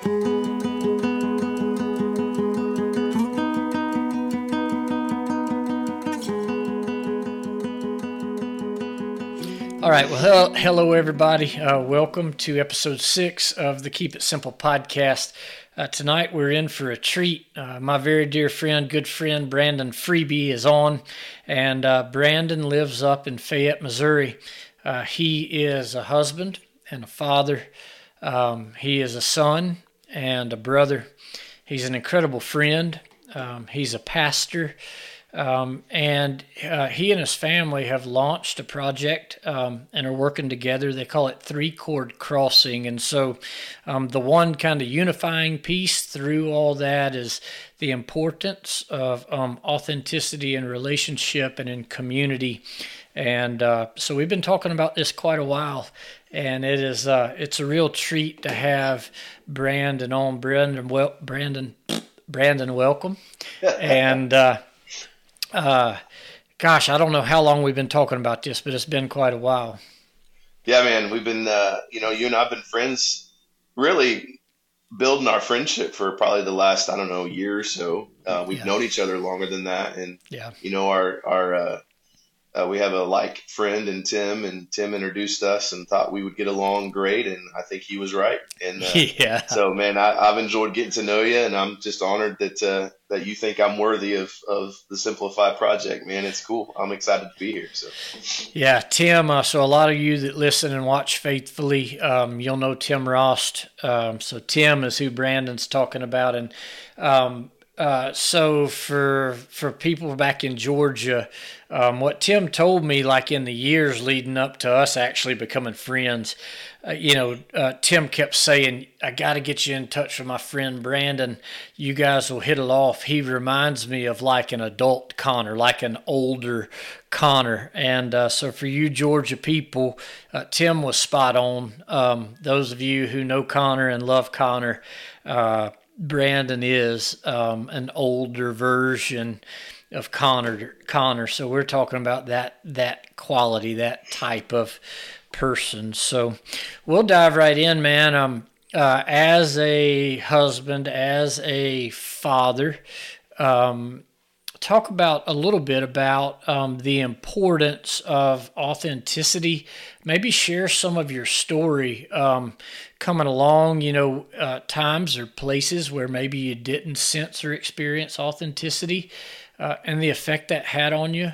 All right. Well, hello, everybody. Uh, welcome to episode six of the Keep It Simple podcast. Uh, tonight, we're in for a treat. Uh, my very dear friend, good friend, Brandon Friebe is on, and uh, Brandon lives up in Fayette, Missouri. Uh, he is a husband and a father, um, he is a son and a brother. He's an incredible friend, um, he's a pastor. Um, and uh, he and his family have launched a project um, and are working together. They call it Three Cord Crossing. And so, um, the one kind of unifying piece through all that is the importance of um, authenticity in relationship and in community. And uh, so, we've been talking about this quite a while. And it is uh, it's a real treat to have Brandon on. Brandon, well, Brandon, Brandon, welcome. and uh, uh, gosh, I don't know how long we've been talking about this, but it's been quite a while. Yeah, man, we've been, uh, you know, you and I've been friends, really building our friendship for probably the last, I don't know, year or so. Uh, we've yeah. known each other longer than that, and yeah, you know, our our uh, we have a like friend in Tim, and Tim introduced us and thought we would get along great, and I think he was right. And uh, yeah, so man, I, have enjoyed getting to know you, and I'm just honored that uh, that you think I'm worthy of of the Simplify project, man. It's cool. I'm excited to be here. So yeah, Tim. Uh, so a lot of you that listen and watch faithfully, um, you'll know Tim Rost. Um, so Tim is who Brandon's talking about, and um, uh, so for for people back in Georgia, um, what Tim told me, like in the years leading up to us actually becoming friends, uh, you know, uh, Tim kept saying, "I got to get you in touch with my friend Brandon. You guys will hit it off." He reminds me of like an adult Connor, like an older Connor. And uh, so for you Georgia people, uh, Tim was spot on. Um, those of you who know Connor and love Connor Brandon is um, an older version of Connor. Connor, so we're talking about that that quality, that type of person. So we'll dive right in, man. Um, uh, as a husband, as a father, um, talk about a little bit about um, the importance of authenticity. Maybe share some of your story um, coming along, you know, uh, times or places where maybe you didn't sense or experience authenticity uh, and the effect that had on you.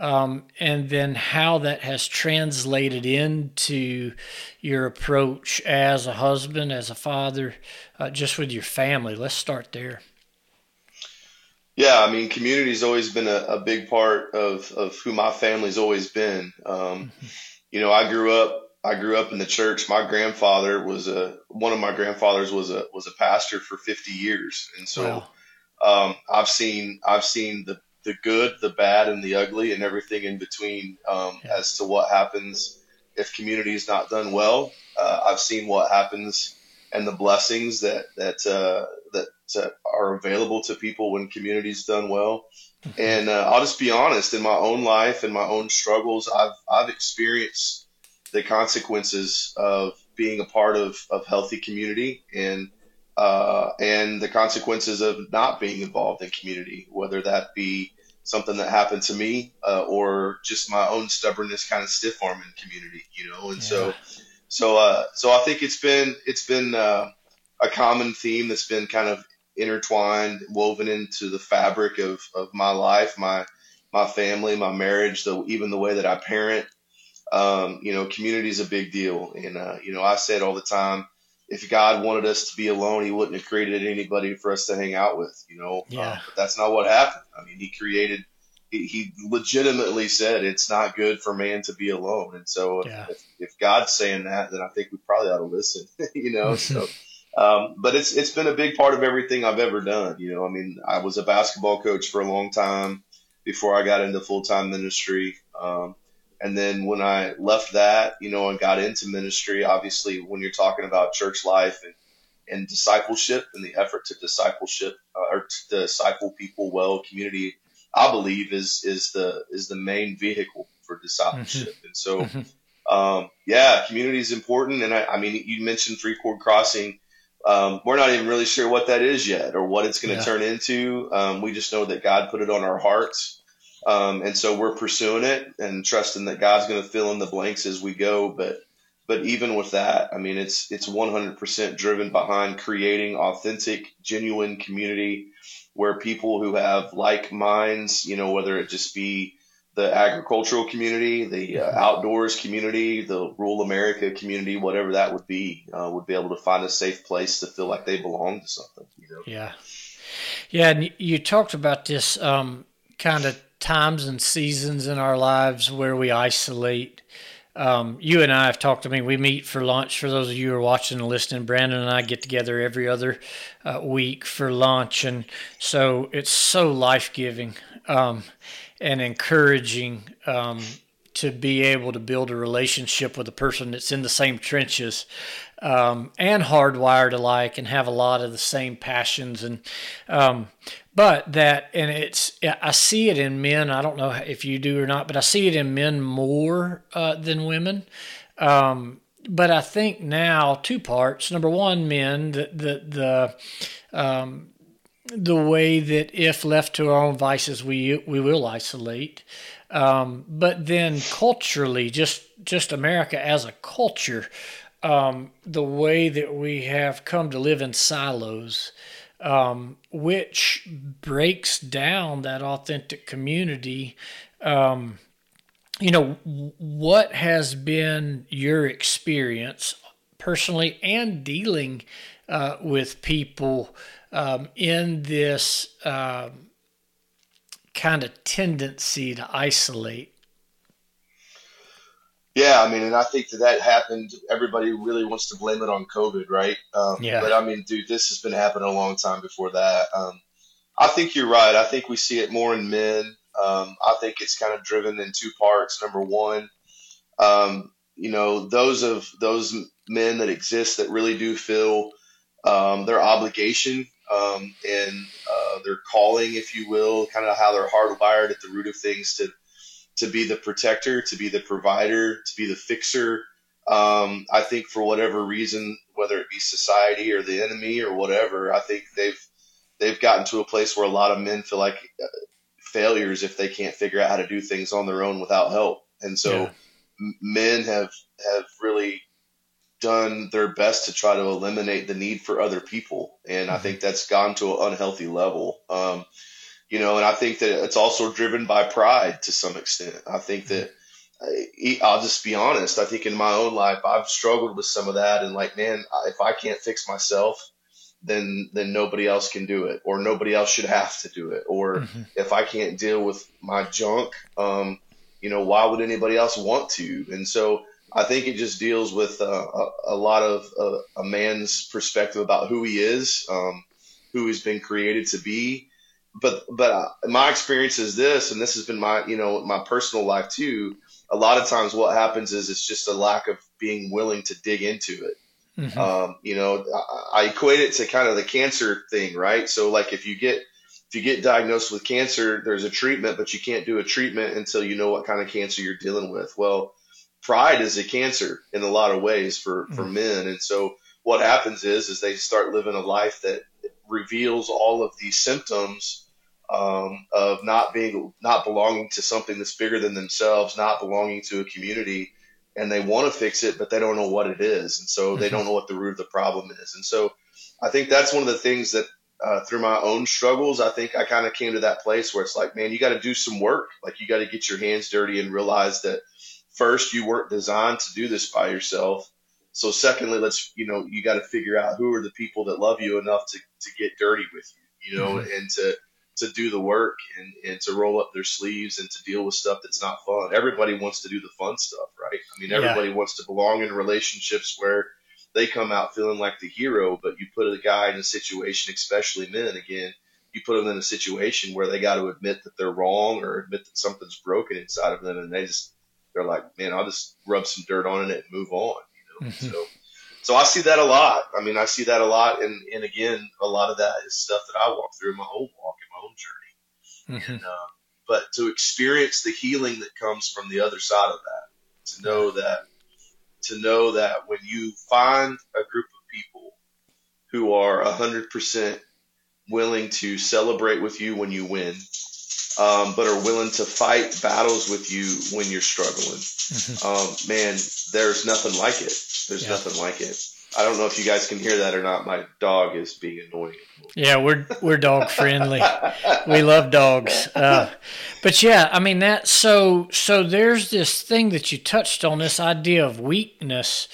Um, and then how that has translated into your approach as a husband, as a father, uh, just with your family. Let's start there. Yeah, I mean, community's always been a, a big part of, of who my family's always been. Um, you know, I grew up I grew up in the church. My grandfather was a one of my grandfathers was a was a pastor for 50 years, and so wow. um, I've seen I've seen the the good, the bad, and the ugly, and everything in between um, yeah. as to what happens if community is not done well. Uh, I've seen what happens and the blessings that that uh, that are available to people when community is done well. Mm-hmm. And uh, I'll just be honest, in my own life and my own struggles, I've I've experienced the consequences of being a part of, of healthy community and uh, and the consequences of not being involved in community, whether that be something that happened to me uh, or just my own stubbornness, kind of stiff arm in community, you know. And yeah. so, so, uh, so I think it's been it's been uh, a common theme that's been kind of intertwined, woven into the fabric of, of my life, my my family, my marriage, the even the way that I parent, um, you know, community is a big deal. And, uh, you know, I said all the time, if God wanted us to be alone, he wouldn't have created anybody for us to hang out with, you know, yeah. Uh, but that's not what happened. I mean, he created, he, he, legitimately said it's not good for man to be alone. And so yeah. if, if, God's saying that, then I think we probably ought to listen, you know, so, um, but it's, it's been a big part of everything I've ever done. You know, I mean, I was a basketball coach for a long time before I got into full time ministry. Um, and then when I left that, you know, and got into ministry, obviously, when you're talking about church life and, and discipleship and the effort to discipleship uh, or to disciple people well, community, I believe is is the is the main vehicle for discipleship. Mm-hmm. And so, mm-hmm. um, yeah, community is important. And I, I mean, you mentioned three cord crossing. Um, we're not even really sure what that is yet or what it's going to yeah. turn into. Um, we just know that God put it on our hearts. Um, and so we're pursuing it and trusting that God's going to fill in the blanks as we go. But, but even with that, I mean, it's, it's 100% driven behind creating authentic, genuine community where people who have like minds, you know, whether it just be the agricultural community, the uh, outdoors community, the rural America community, whatever that would be, uh, would be able to find a safe place to feel like they belong to something. You know? Yeah, yeah. And you talked about this um, kind of times and seasons in our lives where we isolate. Um, you and I have talked. I mean, we meet for lunch. For those of you who are watching and listening, Brandon and I get together every other uh, week for lunch, and so it's so life giving. Um, and encouraging um, to be able to build a relationship with a person that's in the same trenches um, and hardwired alike and have a lot of the same passions. And um, but that and it's i see it in men i don't know if you do or not but i see it in men more uh, than women. Um, but i think now two parts. Number one men the the, the um, the way that if left to our own vices, we we will isolate. Um, but then culturally, just just America as a culture, um, the way that we have come to live in silos, um, which breaks down that authentic community. Um, you know, what has been your experience personally and dealing uh, with people? Um, in this um, kind of tendency to isolate. Yeah, I mean, and I think that that happened. Everybody really wants to blame it on COVID, right? Um, yeah. But I mean, dude, this has been happening a long time before that. Um, I think you're right. I think we see it more in men. Um, I think it's kind of driven in two parts. Number one, um, you know, those of those men that exist that really do feel um, their obligation um, and uh, their calling, if you will, kind of how they're hardwired at the root of things to to be the protector, to be the provider, to be the fixer. Um, I think for whatever reason, whether it be society or the enemy or whatever, I think they've they've gotten to a place where a lot of men feel like uh, failures if they can't figure out how to do things on their own without help. And so yeah. men have have really done their best to try to eliminate the need for other people. And I mm-hmm. think that's gone to an unhealthy level. Um, you know, and I think that it's also driven by pride to some extent. I think that I'll just be honest. I think in my own life, I've struggled with some of that and like, man, if I can't fix myself, then, then nobody else can do it or nobody else should have to do it. Or mm-hmm. if I can't deal with my junk, um, you know, why would anybody else want to? And so, I think it just deals with uh, a, a, lot of uh, a man's perspective about who he is, um, who he's been created to be. But but uh, my experience is this, and this has been my you know my personal life too. A lot of times, what happens is it's just a lack of being willing to dig into it. Mm-hmm. Um, you know, I, I equate it to kind of the cancer thing, right? So like if you get if you get diagnosed with cancer, there's a treatment, but you can't do a treatment until you know what kind of cancer you're dealing with. Well, pride is a cancer in a lot of ways for, for mm-hmm. men. And so what happens is, is they start living a life that reveals all of these symptoms um, of not being, not belonging to something that's bigger than themselves, not belonging to a community, and they want to fix it, but they don't know what it is, and so they mm-hmm. don't know what the root of the problem is. And so, I think that's one of the things that uh, through my own struggles, I think I kind of came to that place where it's like, man, you got to do some work. Like you got to get your hands dirty and realize that first, you weren't designed to do this by yourself. So secondly, let's, you know, you got to figure out who are the people that love you enough to, to get dirty with you, you know, mm-hmm. and to, to do the work and, and to roll up their sleeves and to deal with stuff that's not fun. Everybody wants to do the fun stuff, right? I mean, everybody yeah. wants to belong in relationships where they come out feeling like the hero, but you put a guy in a situation, especially men again, you put them in a situation where they got to admit that they're wrong or admit that something's broken inside of them and they just they're like, man, I'll just rub some dirt on it and move on. You know, mm-hmm. so so I see that a lot. I mean, I see that a lot, and and again, a lot of that is stuff that I walk through in my own walk in my own journey. Mm-hmm. And, uh, but to experience the healing that comes from the other side of that, to know that to know that when you find a group of people who are 100% willing to celebrate with you when you win, um, but are willing to fight battles with you when you're struggling. Mm-hmm. Um, man, there's nothing like it. There's yeah. nothing like it. I don't know if you guys can hear that or not. My dog is being annoying. Yeah, we're we're dog friendly. we love dogs. Uh, but yeah, I mean that. So so there's this thing that you touched on this idea of weakness,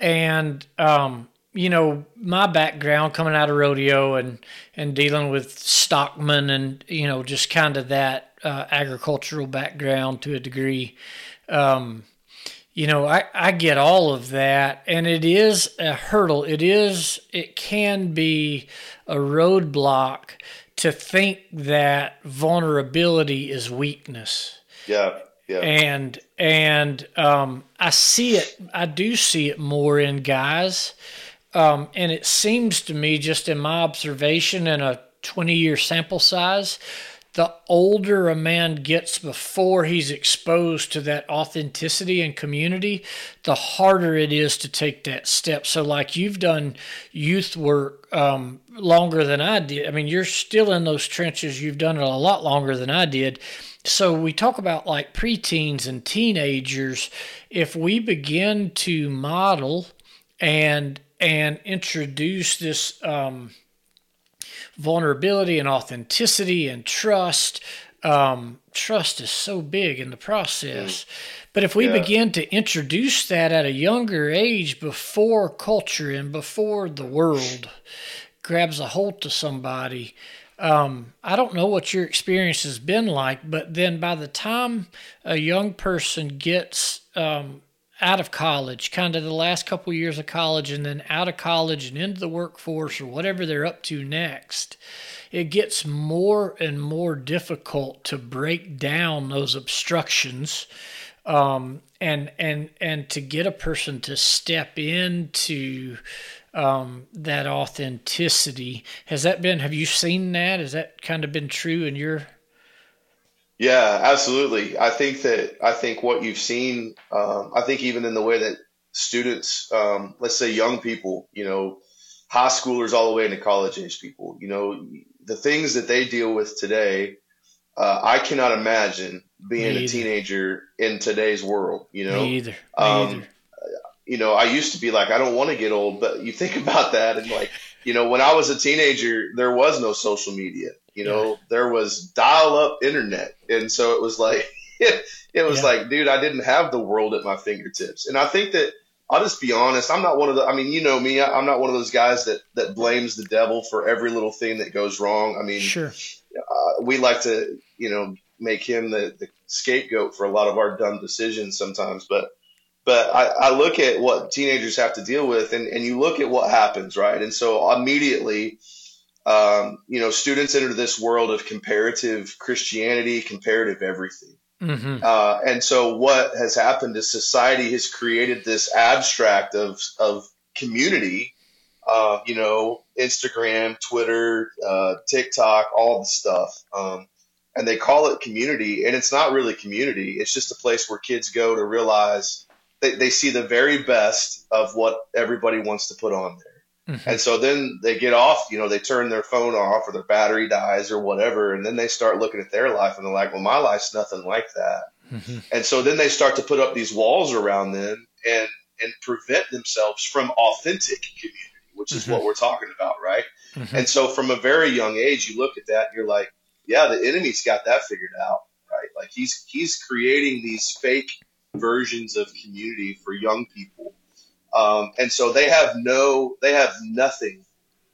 and um, you know my background coming out of rodeo and and dealing with stockmen and you know just kind of that uh, agricultural background to a degree. Um, you know, I, I get all of that, and it is a hurdle. It is, it can be a roadblock to think that vulnerability is weakness. Yeah. Yeah. And and um, I see it. I do see it more in guys, um, and it seems to me, just in my observation in a twenty-year sample size, the older a man gets before he's exposed to that authenticity and community, the harder it is to take that step. So, like you've done youth work um, longer than I did. I mean, you're still in those trenches. You've done it a lot longer than I did. So, we talk about like preteens and teenagers. If we begin to model and and introduce this um, vulnerability and authenticity and trust. Um, trust is so big in the process. Mm. But if we yeah. begin to introduce that at a younger age before culture and before the world grabs a hold to somebody, um, I don't know what your experience has been like, but then by the time a young person gets um, out of college, kind of the last couple of years of college, and then out of college and into the workforce or whatever they're up to next, it gets more and more difficult to break down those obstructions. Um, and and and to get a person to step into um, that authenticity has that been have you seen that has that kind of been true in your yeah, absolutely. I think that I think what you've seen, um, I think even in the way that students, um, let's say young people, you know, high schoolers all the way into college age people, you know, the things that they deal with today, uh, I cannot imagine being a teenager in today's world. You know, Me either. Me um, either. You know, I used to be like, I don't want to get old, but you think about that and like, you know, when I was a teenager, there was no social media. You know, yeah. there was dial up internet. And so it was like, it, was yeah. like, dude, I didn't have the world at my fingertips. And I think that I'll just be honest. I'm not one of the, I mean, you know me, I, am not one of those guys that, that blames the devil for every little thing that goes wrong. I mean, sure. Uh, we like to, you know, make him the, the scapegoat for a lot of our dumb decisions sometimes. But, but I, I look at what teenagers have to deal with and, and you look at what happens, right? And so immediately, um, you know, students enter this world of comparative Christianity, comparative everything. Mm-hmm. Uh, and so what has happened is society has created this abstract of, of community, uh, you know, Instagram, Twitter, uh, TikTok, all the stuff. Um, and they call it community and it's not really community. It's just a place where kids go to realize they, they see the very best of what everybody wants to put on there. Mm-hmm. And so then they get off, you know, they turn their phone off or their battery dies or whatever. And then they start looking at their life and they're like, well, my life's nothing like that. Mm-hmm. And so then they start to put up these walls around them and, and prevent themselves from authentic community, which is mm-hmm. what we're talking about, right? Mm-hmm. And so from a very young age, you look at that and you're like, yeah, the enemy's got that figured out, right? Like he's, he's creating these fake versions of community for young people um, and so they have no, they have nothing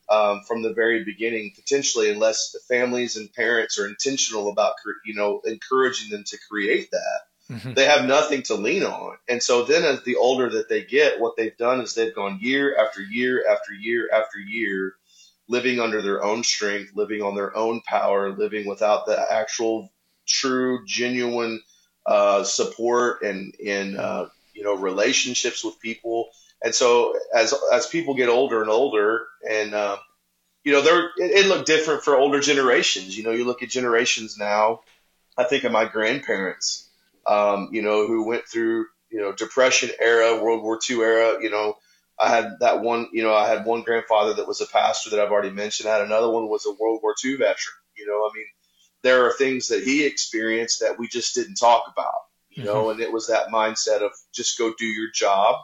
um, from the very beginning, potentially, unless the families and parents are intentional about, you know, encouraging them to create that. Mm-hmm. They have nothing to lean on. And so then as the older that they get, what they've done is they've gone year after year after year after year, living under their own strength, living on their own power, living without the actual true, genuine uh, support and, and uh, you know, relationships with people and so as as people get older and older, and um, you know, there it, it looked different for older generations. You know, you look at generations now. I think of my grandparents, um, you know, who went through you know Depression era, World War II era, you know, I had that one, you know, I had one grandfather that was a pastor that I've already mentioned. I had another one was a World War II veteran. You know, I mean, there are things that he experienced that we just didn't talk about, you know, mm-hmm. and it was that mindset of just go do your job,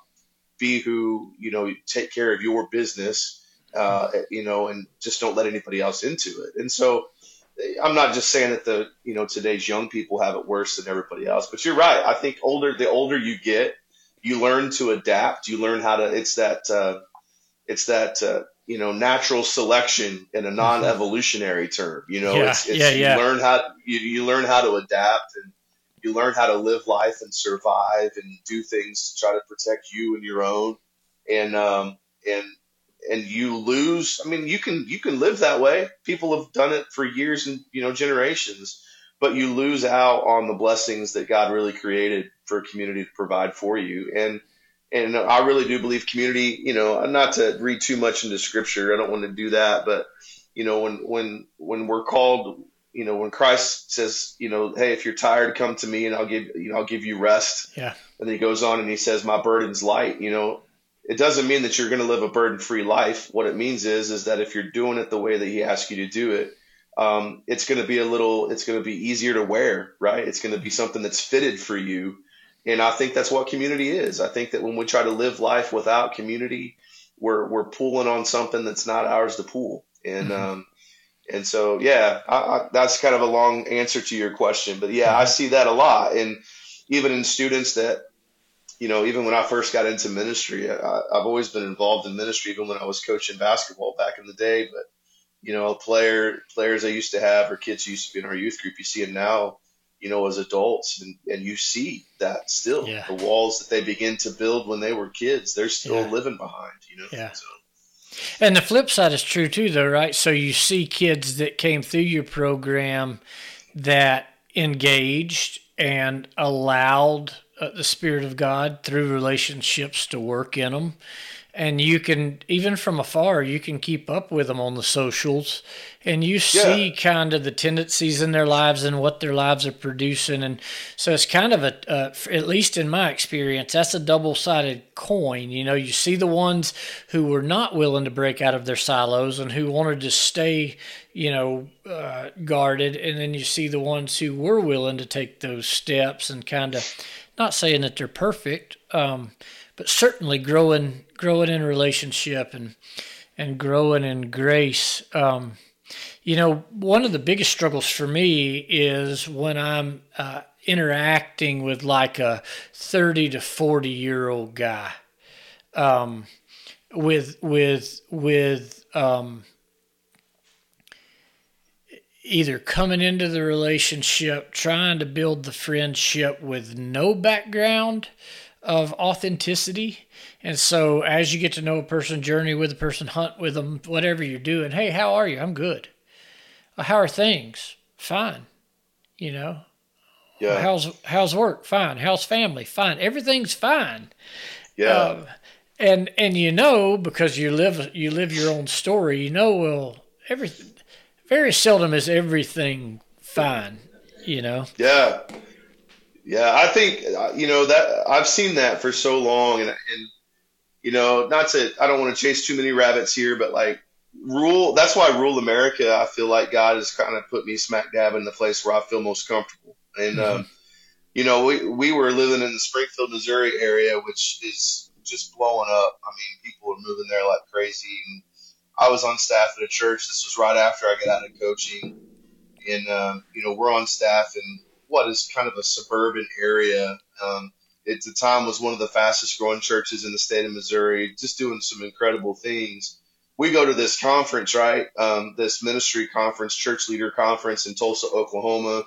be who, you know, take care of your business, uh, you know, and just don't let anybody else into it. And so I'm not just saying that the, you know, today's young people have it worse than everybody else, but you're right. I think older, the older you get, you learn to adapt. You learn how to, it's that, uh, it's that, uh, you know, natural selection in a non-evolutionary term. You know, yeah, it's, it's yeah, yeah. you learn how you, you learn how to adapt and you learn how to live life and survive and do things to try to protect you and your own. And um, and and you lose. I mean, you can you can live that way. People have done it for years and you know generations, but you lose out on the blessings that God really created for a community to provide for you. And and I really do believe community, you know, not to read too much into scripture. I don't want to do that, but you know, when, when, when we're called, you know, when Christ says, you know, Hey, if you're tired, come to me and I'll give, you know, I'll give you rest. Yeah. And then he goes on and he says, my burden's light, you know, it doesn't mean that you're going to live a burden free life. What it means is, is that if you're doing it the way that he asks you to do it, um, it's going to be a little, it's going to be easier to wear, right? It's going to be something that's fitted for you and I think that's what community is. I think that when we try to live life without community, we're we're pulling on something that's not ours to pull. And mm-hmm. um, and so yeah, I, I, that's kind of a long answer to your question, but yeah, I see that a lot, and even in students that you know, even when I first got into ministry, I, I've always been involved in ministry, even when I was coaching basketball back in the day. But you know, player players I used to have or kids used to be in our youth group, you see them now you know, as adults, and, and you see that still yeah. the walls that they begin to build when they were kids, they're still yeah. living behind, you know. Yeah. So. And the flip side is true too, though, right? So you see kids that came through your program that engaged and allowed uh, the Spirit of God through relationships to work in them and you can even from afar you can keep up with them on the socials. And you see yeah. kind of the tendencies in their lives and what their lives are producing. And so it's kind of a uh, at least in my experience that's a double-sided coin. You know you see the ones who were not willing to break out of their silos and who wanted to stay you know uh, guarded. And then you see the ones who were willing to take those steps and kind of not saying that they're perfect um, but certainly growing growing in relationship and and growing in grace. Um, you know, one of the biggest struggles for me is when I'm uh, interacting with like a 30 to 40 year old guy um, with with with um, either coming into the relationship trying to build the friendship with no background of authenticity. And so as you get to know a person, journey with a person, hunt with them, whatever you're doing, hey, how are you? I'm good. How are things? Fine. You know. Yeah. How's how's work? Fine. How's family? Fine. Everything's fine. Yeah. Um, and and you know because you live you live your own story. You know well everything. Very seldom is everything fine. You know. Yeah. Yeah, I think uh, you know that I've seen that for so long, and and you know, not to I don't want to chase too many rabbits here, but like rule. That's why rule America. I feel like God has kind of put me smack dab in the place where I feel most comfortable, and mm-hmm. um, you know, we we were living in the Springfield, Missouri area, which is just blowing up. I mean, people are moving there like crazy. And I was on staff at a church. This was right after I got out of coaching, and um, you know, we're on staff and what is kind of a suburban area. Um, at the time was one of the fastest growing churches in the state of Missouri, just doing some incredible things. We go to this conference, right? Um, this ministry conference, church leader conference in Tulsa, Oklahoma.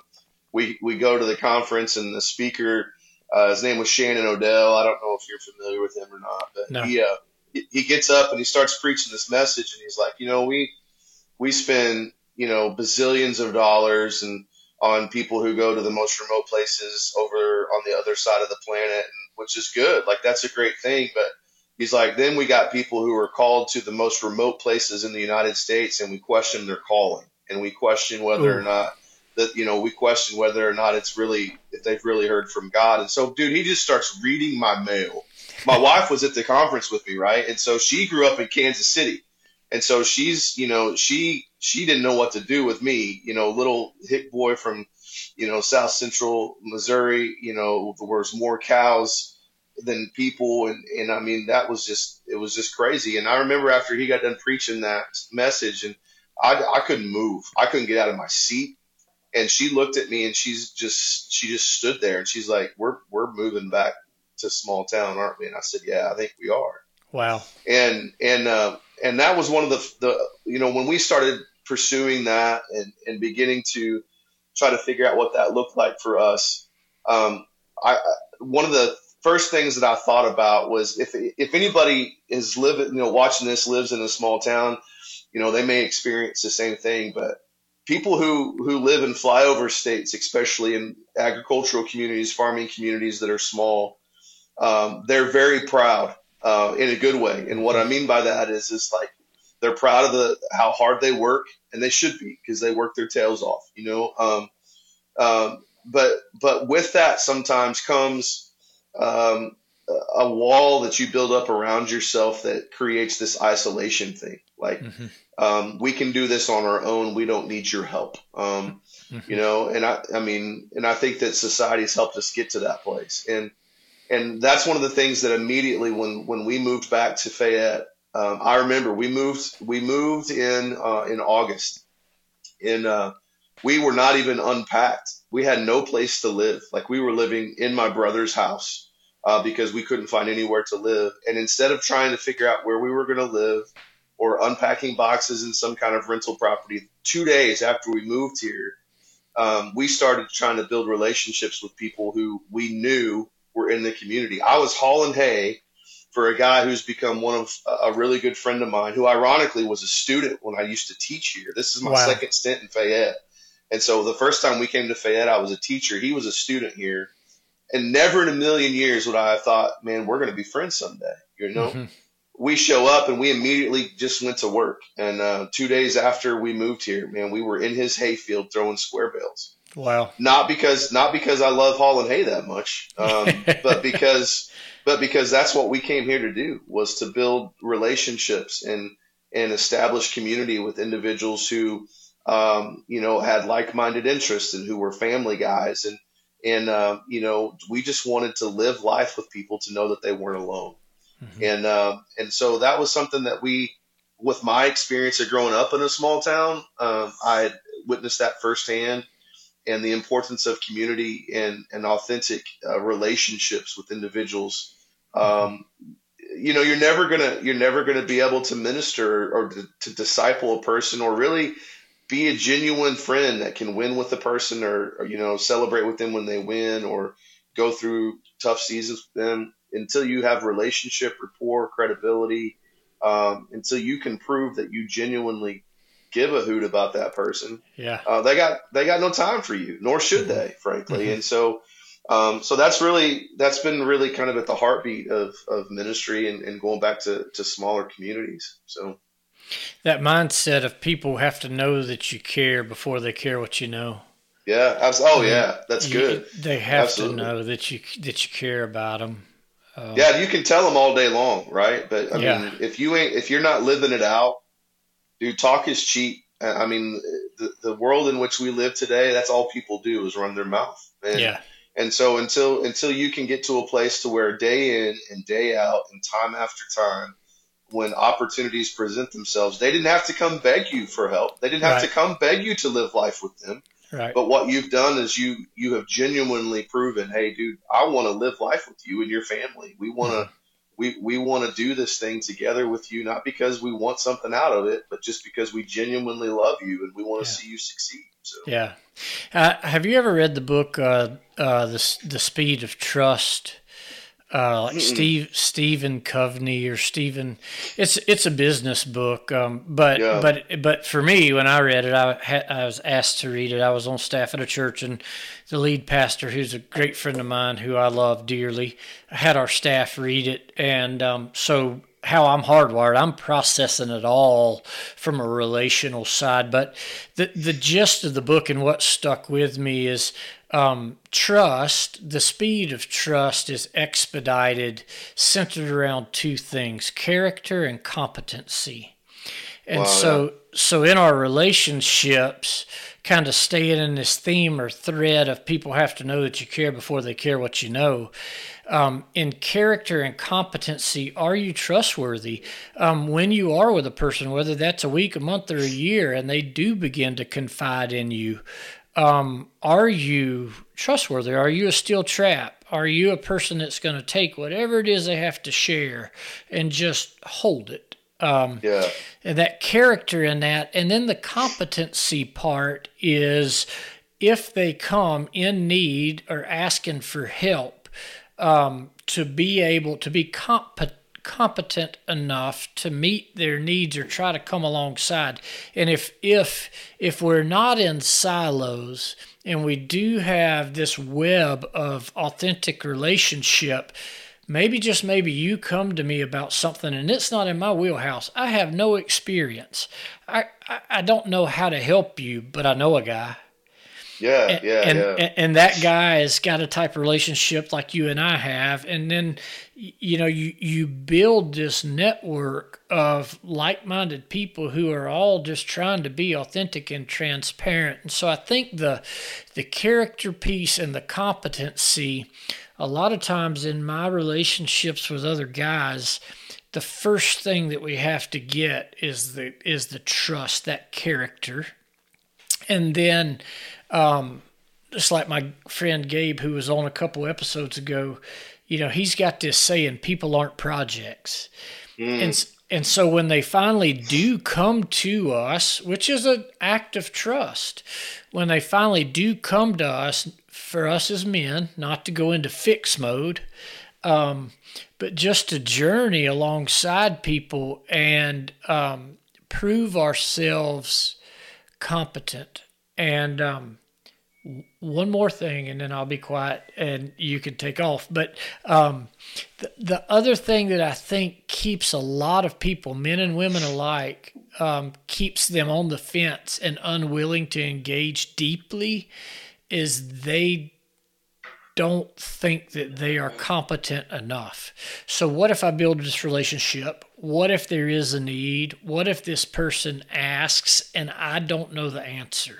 We, we go to the conference and the speaker, uh, his name was Shannon O'Dell. I don't know if you're familiar with him or not, but no. he, uh, he gets up and he starts preaching this message and he's like, you know, we, we spend, you know, bazillions of dollars and on people who go to the most remote places over on the other side of the planet, which is good. Like that's a great thing. But he's like, then we got people who are called to the most remote places in the United States, and we question their calling, and we question whether Ooh. or not that you know we question whether or not it's really if they've really heard from God. And so, dude, he just starts reading my mail. my wife was at the conference with me, right? And so she grew up in Kansas City. And so she's, you know, she she didn't know what to do with me, you know, little hick boy from, you know, South Central Missouri, you know, there was more cows than people and, and I mean that was just it was just crazy. And I remember after he got done preaching that message and I, I couldn't move. I couldn't get out of my seat. And she looked at me and she's just she just stood there and she's like, We're we're moving back to small town, aren't we? And I said, Yeah, I think we are. Wow. And and uh, and that was one of the the you know when we started pursuing that and and beginning to try to figure out what that looked like for us. Um, I one of the first things that I thought about was if if anybody is living you know watching this lives in a small town, you know they may experience the same thing, but people who who live in flyover states, especially in agricultural communities, farming communities that are small, um, they're very proud uh, in a good way. And what I mean by that is, is like they're proud of the how hard they work, and they should be because they work their tails off, you know. Um, um, but but with that sometimes comes um, a wall that you build up around yourself that creates this isolation thing. Like mm-hmm. um, we can do this on our own. We don't need your help. Um, mm-hmm. You know, and I I mean, and I think that society's helped us get to that place. And and that's one of the things that immediately when when we moved back to Fayette, um, I remember we moved we moved in uh, in August, and uh, we were not even unpacked. We had no place to live. Like we were living in my brother's house uh, because we couldn't find anywhere to live. And instead of trying to figure out where we were going to live or unpacking boxes in some kind of rental property, two days after we moved here, um, we started trying to build relationships with people who we knew were in the community. I was hauling hay for a guy who's become one of a really good friend of mine, who ironically was a student when I used to teach here. This is my wow. second stint in Fayette. And so the first time we came to Fayette, I was a teacher. He was a student here. And never in a million years would I have thought, man, we're going to be friends someday. You know, mm-hmm. we show up and we immediately just went to work. And uh, two days after we moved here, man, we were in his hayfield throwing square bales. Wow. Not because not because I love hauling hay that much, um, but because but because that's what we came here to do was to build relationships and and establish community with individuals who um, you know had like-minded interests and who were family guys and and uh, you know we just wanted to live life with people to know that they weren't alone mm-hmm. and uh, and so that was something that we with my experience of growing up in a small town um, I witnessed that firsthand and the importance of community and, and authentic uh, relationships with individuals. Um, you know, you're never gonna you're never gonna be able to minister or to, to, disciple a person or really be a genuine friend that can win with a person or, or you know celebrate with them when they win or go through tough seasons with them until you have relationship rapport credibility um, until you can prove that you genuinely give a hoot about that person. Yeah. Uh, they got they got no time for you, nor should mm-hmm. they, frankly. Mm-hmm. And so, um, so that's really that's been really kind of at the heartbeat of of ministry and, and going back to to smaller communities. So. That mindset of people have to know that you care before they care what you know. Yeah. Oh, yeah. That's you, good. They have Absolutely. to know that you that you care about them. Um, yeah, you can tell them all day long, right? But I yeah. mean, if you ain't if you're not living it out, dude, talk is cheap. I mean, the, the world in which we live today, that's all people do is run their mouth. And, yeah. And so until until you can get to a place to where day in and day out and time after time, when opportunities present themselves, they didn't have to come beg you for help. They didn't have right. to come beg you to live life with them. Right. But what you've done is you you have genuinely proven, hey, dude, I want to live life with you and your family. We want to. Mm-hmm we, we want to do this thing together with you, not because we want something out of it, but just because we genuinely love you and we want to yeah. see you succeed. So. Yeah. Uh, have you ever read the book, uh, uh, the, the Speed of Trust? Uh, like Steve Stephen Covey or Stephen. It's it's a business book, um, but yeah. but but for me, when I read it, I ha- I was asked to read it. I was on staff at a church, and the lead pastor, who's a great friend of mine, who I love dearly, had our staff read it, and um, so how I'm hardwired. I'm processing it all from a relational side. But the the gist of the book and what stuck with me is um, trust. The speed of trust is expedited, centered around two things: character and competency. And wow, so, so in our relationships, kind of staying in this theme or thread of people have to know that you care before they care what you know um, in character and competency, are you trustworthy? Um, when you are with a person, whether that's a week, a month, or a year, and they do begin to confide in you, um, are you trustworthy? Are you a steel trap? Are you a person that's going to take whatever it is they have to share and just hold it? Um, yeah. And that character in that. And then the competency part is if they come in need or asking for help, um, to be able to be competent competent enough to meet their needs or try to come alongside and if if if we're not in silos and we do have this web of authentic relationship maybe just maybe you come to me about something and it's not in my wheelhouse i have no experience i i, I don't know how to help you but i know a guy yeah, and, yeah, and, yeah. And, and that guy has got a type of relationship like you and I have, and then you know you you build this network of like-minded people who are all just trying to be authentic and transparent. And so I think the the character piece and the competency, a lot of times in my relationships with other guys, the first thing that we have to get is the is the trust, that character, and then um, just like my friend Gabe, who was on a couple episodes ago, you know, he's got this saying, people aren't projects. Mm. And, and so when they finally do come to us, which is an act of trust, when they finally do come to us, for us as men, not to go into fix mode, um, but just to journey alongside people and um, prove ourselves competent. And um, one more thing and then I'll be quiet and you can take off. But um, the, the other thing that I think keeps a lot of people, men and women alike, um, keeps them on the fence and unwilling to engage deeply is they don't think that they are competent enough. So, what if I build this relationship? What if there is a need? What if this person asks and I don't know the answer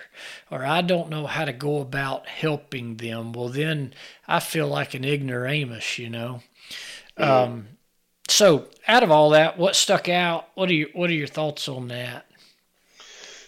or I don't know how to go about helping them? Well, then I feel like an ignoramus, you know? Mm. Um, so, out of all that, what stuck out? What are your, what are your thoughts on that?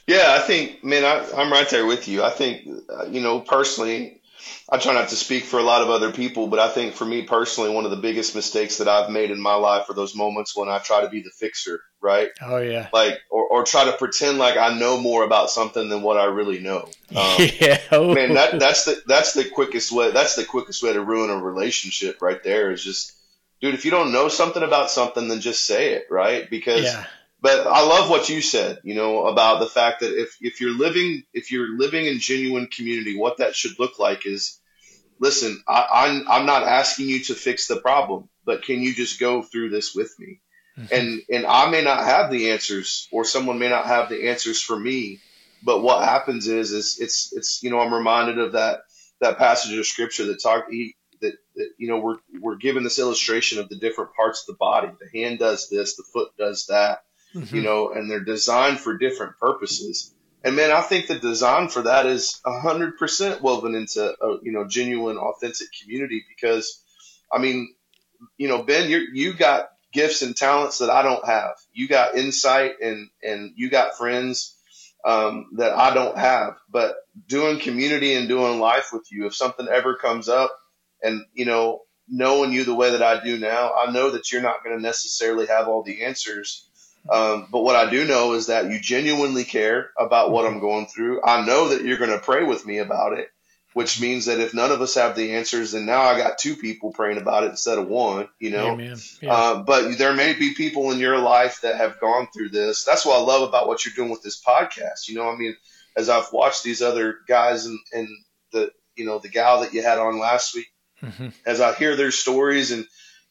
Yeah, I think, man, I, I'm right there with you. I think, uh, you know, personally, I try not to speak for a lot of other people, but I think for me personally, one of the biggest mistakes that I've made in my life are those moments when I try to be the fixer, right? Oh yeah. Like, or, or try to pretend like I know more about something than what I really know. Um, yeah. Man, that, that's the that's the quickest way. That's the quickest way to ruin a relationship, right there. Is just, dude, if you don't know something about something, then just say it, right? Because. Yeah but I love what you said, you know, about the fact that if, if you're living if you're living in genuine community, what that should look like is, listen, I, I'm I'm not asking you to fix the problem, but can you just go through this with me? Mm-hmm. And and I may not have the answers, or someone may not have the answers for me, but what happens is is it's it's you know I'm reminded of that that passage of scripture that talk that, that you know we're we're given this illustration of the different parts of the body. The hand does this, the foot does that mm-hmm. you know, and they're designed for different purposes. And man, I think the design for that is a hundred percent woven into a you know genuine, authentic community because, I mean, you know, Ben, you you got gifts and talents that I don't have. You got insight and and you got friends um, that I don't have. But doing community and doing life with you, if something ever comes up, and you know, knowing you the way that I do now, I know that you're not going to necessarily have all the answers. Um, but what I do know is that you genuinely care about what I'm going through. I know that you're going to pray with me about it, which means that if none of us have the answers, then now I got two people praying about it instead of one, you know. Yeah. Uh, but there may be people in your life that have gone through this. That's what I love about what you're doing with this podcast. You know, I mean, as I've watched these other guys and, and the, you know, the gal that you had on last week, mm-hmm. as I hear their stories and,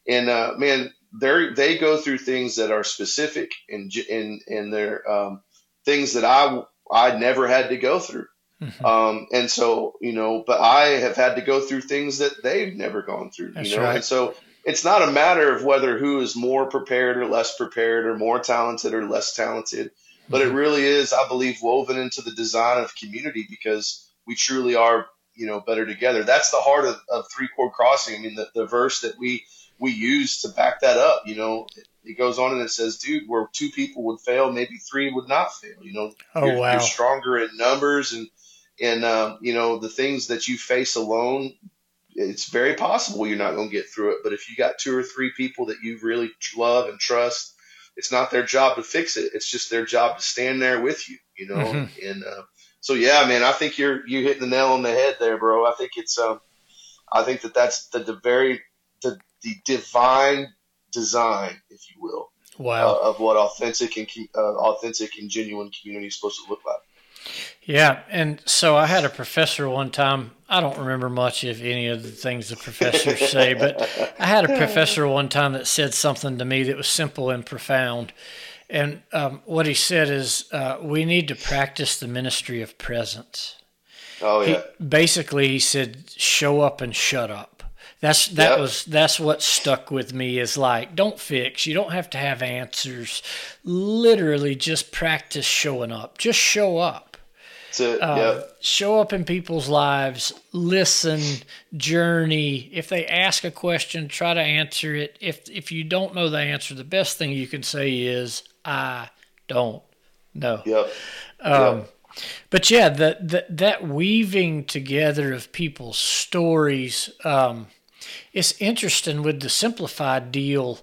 and, uh, man, they they go through things that are specific and and and they're um, things that I I never had to go through. Mm-hmm. Um, and so, you know, but I have had to go through things that they've never gone through, That's you know, right. and so it's not a matter of whether who is more prepared or less prepared or more talented or less talented, but mm-hmm. it really is, I believe, woven into the design of community because we truly are, you know, better together. That's the heart of, of three cord crossing. I mean, the, the verse that we, we use to back that up, you know, it, it goes on and it says, dude, where two people would fail, maybe three would not fail. You know, oh, you're, wow. you're stronger in numbers and, and, um, you know, the things that you face alone, it's very possible you're not going to get through it. But if you got two or three people that you really love and trust, it's not their job to fix it. It's just their job to stand there with you, you know? Mm-hmm. And, uh, so yeah, man, I think you're, you hitting the nail on the head there, bro. I think it's, um, I think that that's the, the very, the, the divine design, if you will, wow. Uh, of what authentic and uh, authentic and genuine community is supposed to look like. Yeah, and so I had a professor one time. I don't remember much of any of the things the professors say, but I had a professor one time that said something to me that was simple and profound. And um, what he said is, uh, we need to practice the ministry of presence. Oh yeah. He, basically, he said, "Show up and shut up." That's that yep. was that's what stuck with me is like don't fix. You don't have to have answers. Literally just practice showing up. Just show up. That's Uh, yep. Show up in people's lives. Listen. Journey. If they ask a question, try to answer it. If if you don't know the answer, the best thing you can say is I don't know. Yep. Um, yep. But yeah, that that that weaving together of people's stories. Um, it's interesting with the simplified deal.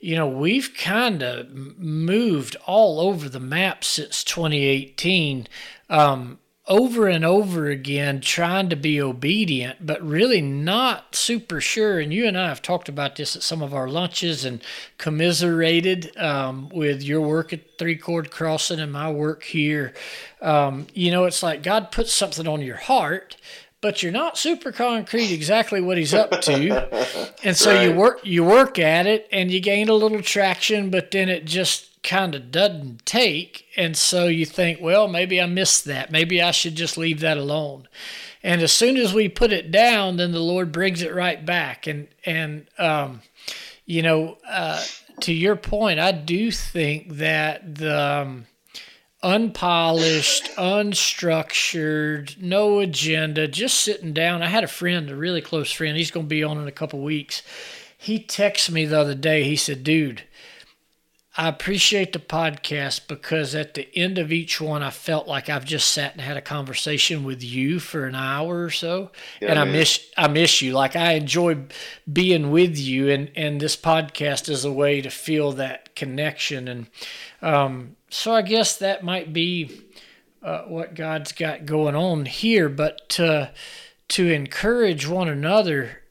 You know, we've kind of moved all over the map since 2018. Um, over and over again trying to be obedient, but really not super sure. And you and I have talked about this at some of our lunches and commiserated um, with your work at Three Cord Crossing and my work here. Um, you know, it's like God puts something on your heart, but you're not super concrete exactly what he's up to. and so right. you work you work at it and you gain a little traction, but then it just kind of doesn't take. And so you think, well, maybe I missed that. Maybe I should just leave that alone. And as soon as we put it down, then the Lord brings it right back. And and um, you know, uh, to your point, I do think that the um, unpolished, unstructured, no agenda, just sitting down. I had a friend, a really close friend, he's going to be on in a couple weeks. He texted me the other day. He said, Dude, I appreciate the podcast because at the end of each one, I felt like I've just sat and had a conversation with you for an hour or so, yeah, and man. I miss I miss you. Like I enjoy being with you, and and this podcast is a way to feel that connection. And um, so I guess that might be uh, what God's got going on here. But to to encourage one another,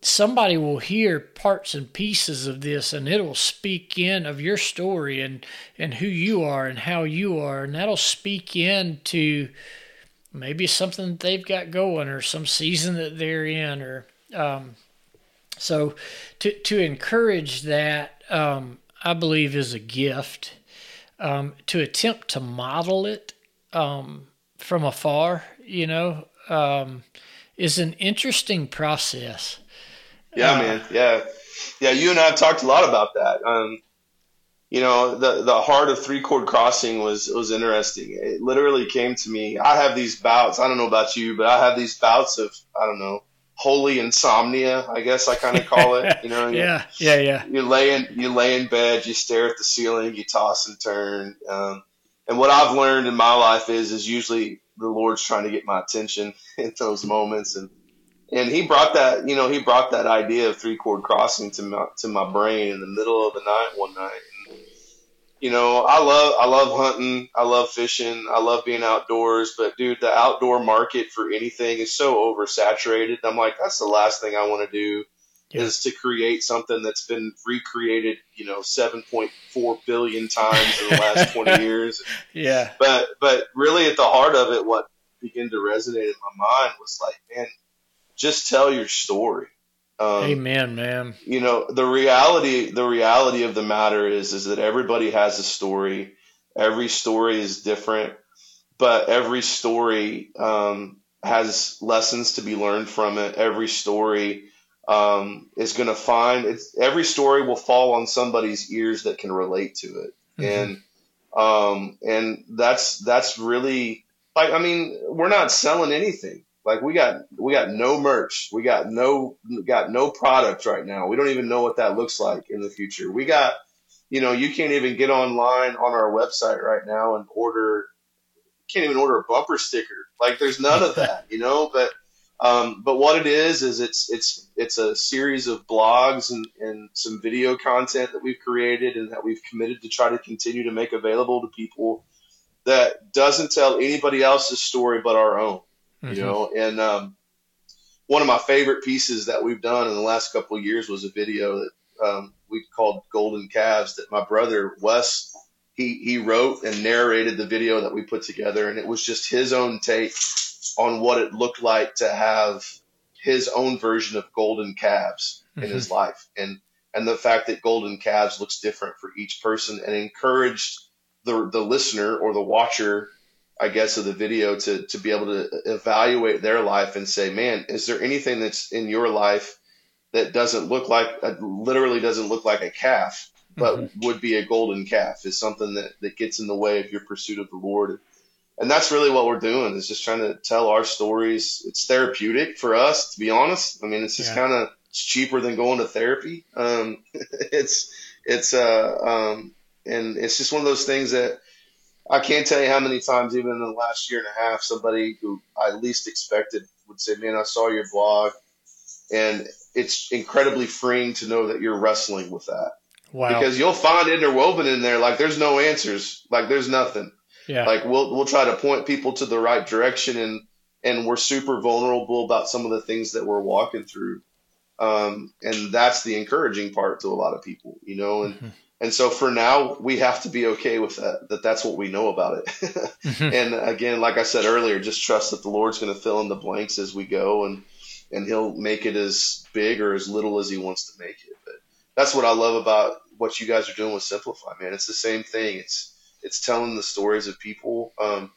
somebody will hear parts and pieces of this, and it'll speak in of your story and and who you are and how you are, and that'll speak in to maybe something that they've got going or some season that they're in or um, so to to encourage that um, I believe is a gift um, to attempt to model it um, from afar, you know, um, is an interesting process. Yeah, uh, man. Yeah, yeah. You and I have talked a lot about that. Um, you know, the the heart of three cord crossing was was interesting. It literally came to me. I have these bouts. I don't know about you, but I have these bouts of I don't know holy insomnia, I guess I kind of call it. You know, yeah, yeah, yeah. You lay in you lay in bed, you stare at the ceiling, you toss and turn. Um, and what I've learned in my life is is usually the Lord's trying to get my attention in those moments, and and He brought that you know He brought that idea of three cord crossing to my to my brain in the middle of the night one night, you know, I love I love hunting, I love fishing, I love being outdoors, but dude, the outdoor market for anything is so oversaturated. I'm like, that's the last thing I want to do yeah. is to create something that's been recreated, you know, 7.4 billion times in the last 20 years. Yeah. But but really at the heart of it what began to resonate in my mind was like, man, just tell your story. Um, Amen, man. You know, the reality the reality of the matter is is that everybody has a story. Every story is different, but every story um, has lessons to be learned from it. Every story um, is going to find it's every story will fall on somebody's ears that can relate to it, mm-hmm. and um, and that's that's really like I mean we're not selling anything. Like we got we got no merch, we got no got no product right now. We don't even know what that looks like in the future. We got you know you can't even get online on our website right now and order can't even order a bumper sticker. Like there's none of that, you know. But um, but what it is is it's it's it's a series of blogs and, and some video content that we've created and that we've committed to try to continue to make available to people that doesn't tell anybody else's story but our own. Mm-hmm. You know, and um, one of my favorite pieces that we've done in the last couple of years was a video that um, we called Golden Calves that my brother Wes he he wrote and narrated the video that we put together, and it was just his own take on what it looked like to have his own version of golden calves mm-hmm. in his life, and and the fact that golden calves looks different for each person, and encouraged the the listener or the watcher, I guess, of the video to to be able to evaluate their life and say, man, is there anything that's in your life that doesn't look like, uh, literally doesn't look like a calf? but mm-hmm. would be a golden calf is something that, that gets in the way of your pursuit of the Lord. And that's really what we're doing is just trying to tell our stories. It's therapeutic for us, to be honest. I mean, it's just yeah. kind of it's cheaper than going to therapy. Um, it's, it's, uh, um, and it's just one of those things that I can't tell you how many times, even in the last year and a half, somebody who I least expected would say, man, I saw your blog and it's incredibly freeing to know that you're wrestling with that Wow. Because you'll find interwoven in there like there's no answers, like there's nothing. Yeah. Like we'll we'll try to point people to the right direction and and we're super vulnerable about some of the things that we're walking through. Um, and that's the encouraging part to a lot of people, you know, and mm-hmm. And so for now we have to be okay with that that that's what we know about it. mm-hmm. And again, like I said earlier, just trust that the Lord's going to fill in the blanks as we go and and he'll make it as big or as little as he wants to make it But that's what I love about what you guys are doing with Simplify, man. It's the same thing. It's it's telling the stories of people. Um,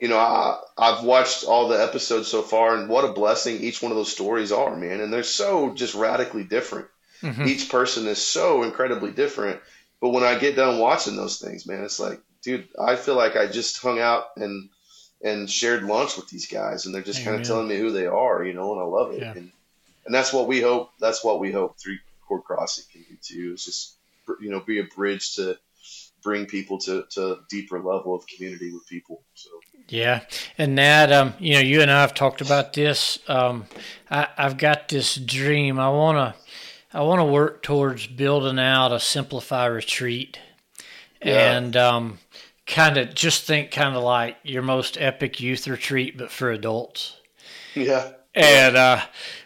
you know, I I've watched all the episodes so far, and what a blessing each one of those stories are, man. And they're so just radically different. Mm-hmm. Each person is so incredibly different. But when I get done watching those things, man, it's like, dude, I feel like I just hung out and and shared lunch with these guys, and they're just kind of telling me who they are, you know, and I love it. Yeah. And and that's what we hope. That's what we hope Three Cord Crossing can do too. Is just you know be a bridge to bring people to to a deeper level of community with people. So. Yeah, and Nat, um, you know, you and I have talked about this. Um, I, I've got this dream. I wanna, I wanna work towards building out a Simplify retreat, yeah. and um, kind of just think kind of like your most epic youth retreat, but for adults. Yeah. And uh,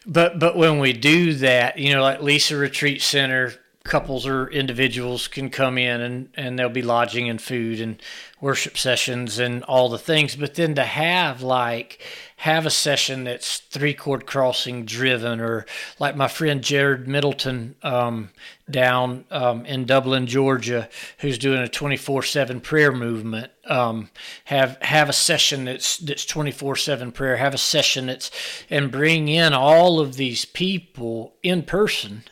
but but when we do that, you know, like Lisa Retreat Center, couples or individuals can come in and and there'll be lodging and food and worship sessions and all the things. But then to have like have a session that's three cord crossing driven, or like my friend Jared Middleton um, down um, in Dublin, Georgia, who's doing a twenty four seven prayer movement. Um, have have a session that's that's twenty four seven prayer. Have a session that's and bring in all of these people in person.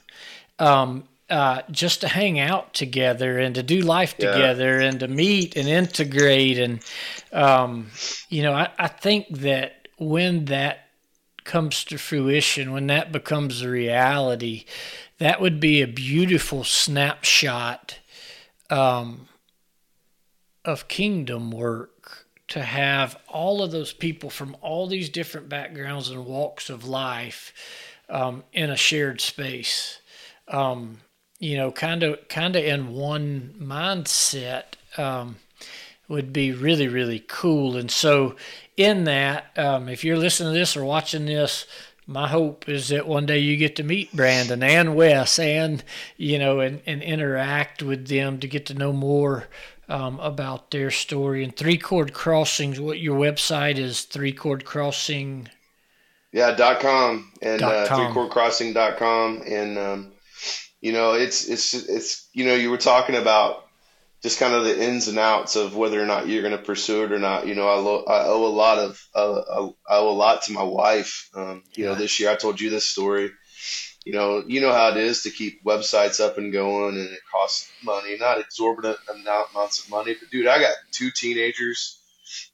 Um, uh, just to hang out together and to do life yeah. together and to meet and integrate and um, you know I, I think that when that comes to fruition, when that becomes a reality, that would be a beautiful snapshot um, of kingdom work to have all of those people from all these different backgrounds and walks of life um, in a shared space. Um, you know, kind of, kind of in one mindset um, would be really, really cool. And so, in that, um, if you're listening to this or watching this, my hope is that one day you get to meet Brandon and Wes and, you know, and, and interact with them to get to know more um, about their story. And Three Cord Crossings, what your website is, Three Cord Crossing. Yeah, dot com and dot uh, com. threecordcrossing.com. And, um, you know, it's, it's, it's, you know, you were talking about just kind of the ins and outs of whether or not you're going to pursue it or not. You know, I, lo- I owe a lot of, uh, I owe a lot to my wife. Um, you yeah. know, this year I told you this story. You know, you know how it is to keep websites up and going, and it costs money, not exorbitant amounts of money. But dude, I got two teenagers.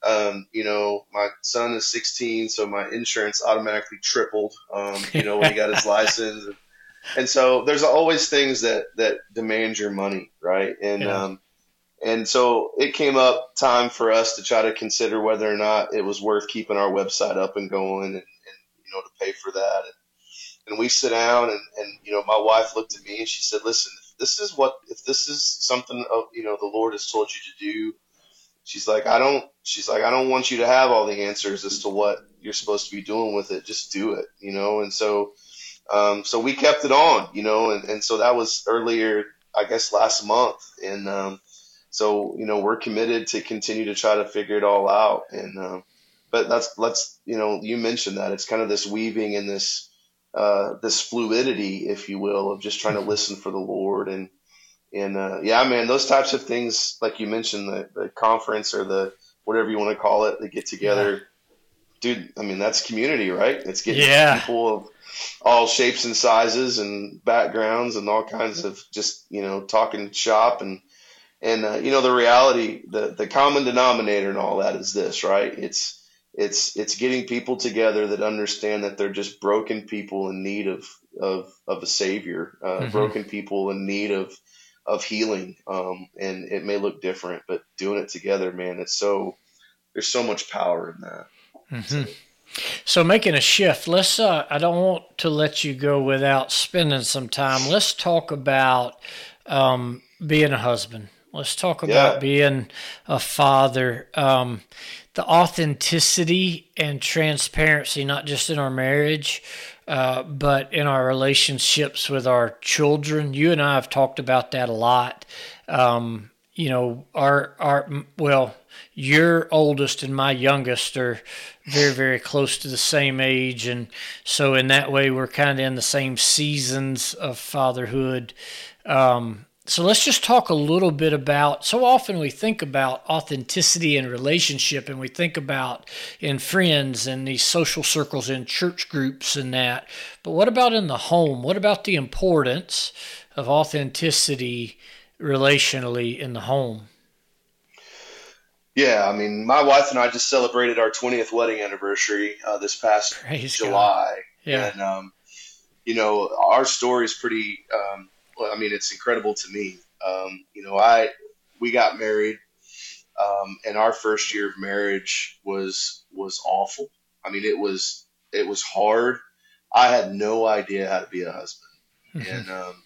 Um, you know, my son is 16, so my insurance automatically tripled. Um, you know, when he got his license. And so there's always things that that demand your money, right? And yeah. um, and so it came up time for us to try to consider whether or not it was worth keeping our website up and going and, and you know, to pay for that. And, and we sit down and, and, you know, my wife looked at me and she said, listen, if this is what, if this is something, of, you know, the Lord has told you to do, she's like, I don't, she's like, I don't want you to have all the answers as to what you're supposed to be doing with it. Just do it, you know? And so, um, so we kept it on, you know, and, and so that was earlier, I guess last month. And, um, so you know we're committed to continue to try to figure it all out. And uh, but that's let's you know you mentioned that it's kind of this weaving and this uh, this fluidity, if you will, of just trying to mm-hmm. listen for the Lord and and uh, yeah, man, those types of things, like you mentioned, the, the conference or the whatever you want to call it, the get together, yeah. dude. I mean, that's community, right? It's getting yeah. people of all shapes and sizes and backgrounds and all kinds of just you know talking shop and and uh, you know the reality, the the common denominator and all that is this, right? It's it's it's getting people together that understand that they're just broken people in need of of of a savior, uh, mm-hmm. broken people in need of of healing. Um, and it may look different, but doing it together, man, it's so there's so much power in that. Mm-hmm. So making a shift, let's. Uh, I don't want to let you go without spending some time. Let's talk about um, being a husband. Let's talk about yeah. being a father. Um, the authenticity and transparency, not just in our marriage, uh, but in our relationships with our children. You and I have talked about that a lot. Um, you know, our our well, your oldest and my youngest are very very close to the same age, and so in that way, we're kind of in the same seasons of fatherhood. Um, so let's just talk a little bit about so often we think about authenticity in relationship and we think about in friends and these social circles in church groups and that. But what about in the home? What about the importance of authenticity relationally in the home? Yeah i mean my wife and i just celebrated our 20th wedding anniversary uh, this past Praise july. God. yeah. And um, you know our story is pretty um, well, I mean, it's incredible to me. Um, you know, I we got married, um, and our first year of marriage was was awful. I mean, it was it was hard. I had no idea how to be a husband, mm-hmm. and um,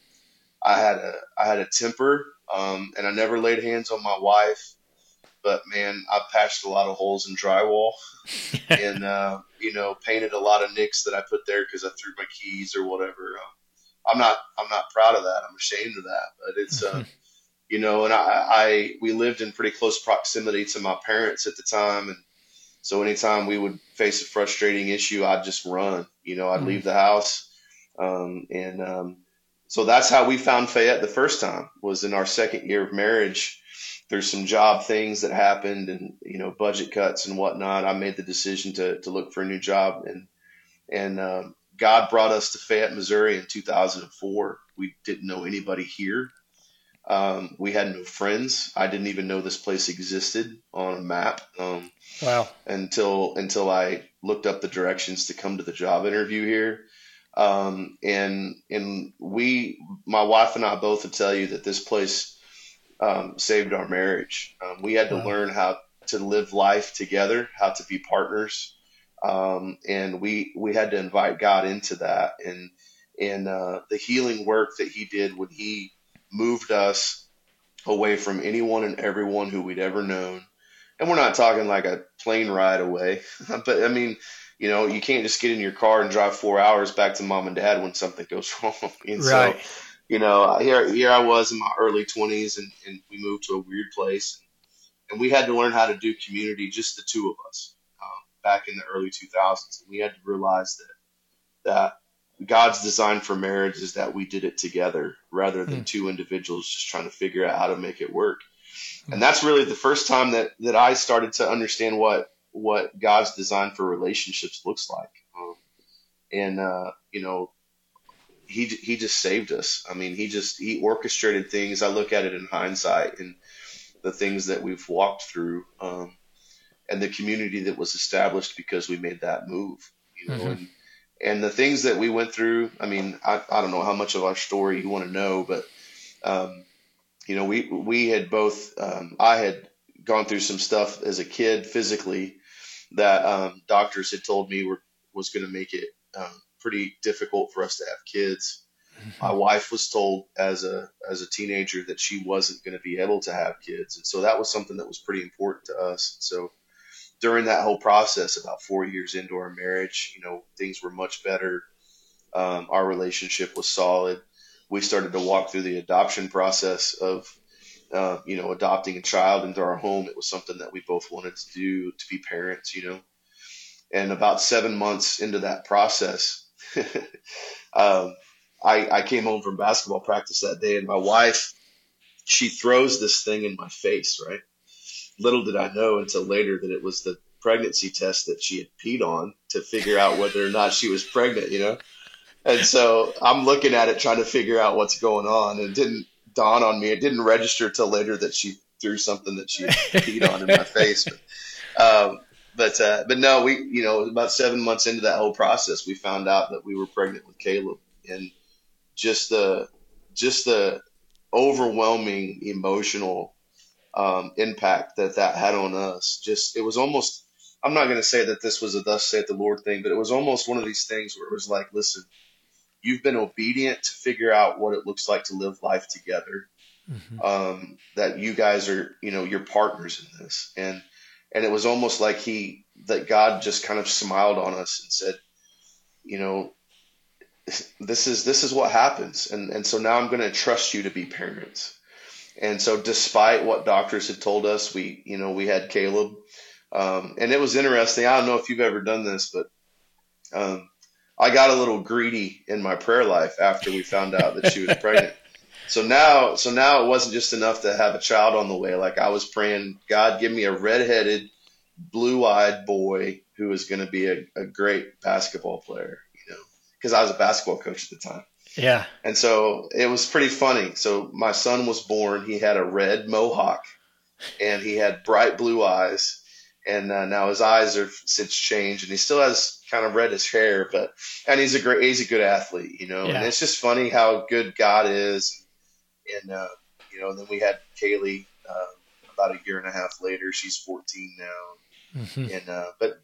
I had a I had a temper, um, and I never laid hands on my wife. But man, I patched a lot of holes in drywall, and uh, you know, painted a lot of nicks that I put there because I threw my keys or whatever. Um, I'm not I'm not proud of that. I'm ashamed of that. But it's uh, you know, and I, I we lived in pretty close proximity to my parents at the time, and so anytime we would face a frustrating issue, I'd just run. You know, I'd mm-hmm. leave the house, um, and um, so that's how we found Fayette the first time. Was in our second year of marriage. There's some job things that happened, and you know, budget cuts and whatnot. I made the decision to to look for a new job, and and um, God brought us to Fayette, Missouri in 2004. We didn't know anybody here. Um, we had no friends. I didn't even know this place existed on a map. Um, wow. Until until I looked up the directions to come to the job interview here. Um, and and we, my wife and I both would tell you that this place um, saved our marriage. Um, we had to wow. learn how to live life together, how to be partners, um, and we we had to invite God into that and and uh, the healing work that He did when He moved us away from anyone and everyone who we'd ever known. And we're not talking like a plane ride away, but I mean, you know, you can't just get in your car and drive four hours back to mom and dad when something goes wrong. and right. so, you know, here here I was in my early twenties, and, and we moved to a weird place, and we had to learn how to do community, just the two of us back in the early 2000s. And we had to realize that that God's design for marriage is that we did it together rather than mm. two individuals just trying to figure out how to make it work. Mm. And that's really the first time that that I started to understand what what God's design for relationships looks like. Um, and uh, you know, he he just saved us. I mean, he just he orchestrated things. I look at it in hindsight and the things that we've walked through, um, and the community that was established because we made that move. You know, mm-hmm. and and the things that we went through. I mean, I, I don't know how much of our story you want to know, but um, you know, we we had both. Um, I had gone through some stuff as a kid physically that um, doctors had told me were was going to make it um, pretty difficult for us to have kids. Mm-hmm. My wife was told as a as a teenager that she wasn't going to be able to have kids, and so that was something that was pretty important to us. So during that whole process, about four years into our marriage, you know, things were much better. Um, our relationship was solid. We started to walk through the adoption process of, uh, you know, adopting a child into our home. It was something that we both wanted to do to be parents, you know. And about seven months into that process, um, I, I came home from basketball practice that day, and my wife, she throws this thing in my face, right? Little did I know until later that it was the pregnancy test that she had peed on to figure out whether or not she was pregnant, you know? And so I'm looking at it trying to figure out what's going on. And it didn't dawn on me. It didn't register till later that she threw something that she peed on in my face. But, um, but uh, but no, we you know about seven months into that whole process, we found out that we were pregnant with Caleb, and just the just the overwhelming emotional um, impact that that had on us. Just it was almost. I'm not going to say that this was a "Thus saith the Lord" thing, but it was almost one of these things where it was like, listen, you've been obedient to figure out what it looks like to live life together. Mm-hmm. Um, that you guys are, you know, you're partners in this, and and it was almost like he that God just kind of smiled on us and said, you know, this is this is what happens, and and so now I'm going to trust you to be parents. And so, despite what doctors had told us, we you know we had Caleb, um, and it was interesting. I don't know if you've ever done this, but um, I got a little greedy in my prayer life after we found out that she was pregnant. So now, so now it wasn't just enough to have a child on the way. Like I was praying, God, give me a redheaded, blue-eyed boy who is going to be a, a great basketball player. You know, because I was a basketball coach at the time. Yeah. And so it was pretty funny. So my son was born. He had a red mohawk, and he had bright blue eyes. And uh, now his eyes have since changed, and he still has kind of reddish hair, but and he's a great, he's a good athlete, you know. Yeah. And it's just funny how good God is and uh, you know, and then we had Kaylee uh, about a year and a half later. She's 14 now, mm-hmm. and uh, but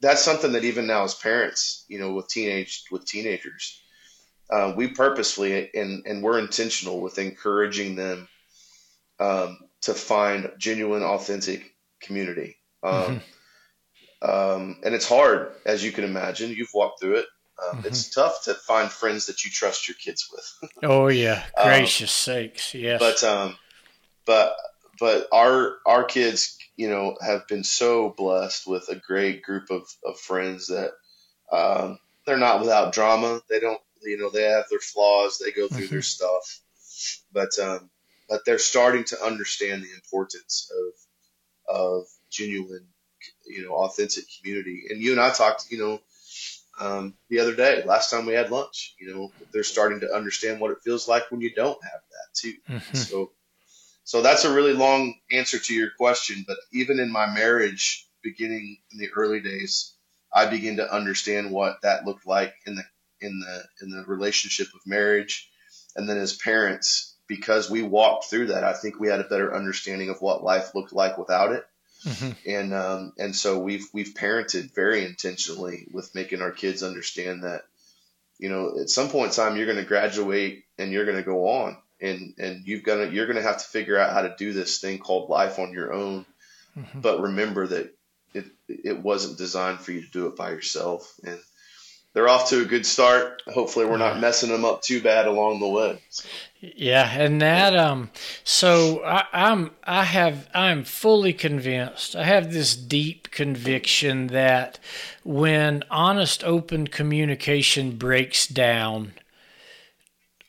that's something that even now as parents, you know, with teenage with teenagers, uh, we purposefully and and we're intentional with encouraging them um, to find genuine, authentic community. Um, mm-hmm. Um, and it's hard, as you can imagine. You've walked through it. Um, mm-hmm. It's tough to find friends that you trust your kids with. oh yeah, um, gracious sakes, yes. But um, but but our our kids, you know, have been so blessed with a great group of, of friends that um, they're not without drama. They don't, you know, they have their flaws. They go through mm-hmm. their stuff, but um, but they're starting to understand the importance of of genuine, you know, authentic community. And you and I talked, you know um, the other day, last time we had lunch. You know, they're starting to understand what it feels like when you don't have that too. Mm-hmm. So, so that's a really long answer to your question. But even in my marriage, beginning in the early days, I began to understand what that looked like in the in the in the relationship of marriage, and then as parents, because we walked through that, I think we had a better understanding of what life looked like without it Mm-hmm. And um, and so we've we've parented very intentionally with making our kids understand that you know at some point in time you're going to graduate and you're going to go on and and you've got to you're going to have to figure out how to do this thing called life on your own. Mm-hmm. But remember that it it wasn't designed for you to do it by yourself and they're off to a good start. Hopefully, we're not messing them up too bad along the way. Yeah, and that um, so I, I'm I have I'm fully convinced. I have this deep conviction that when honest, open communication breaks down,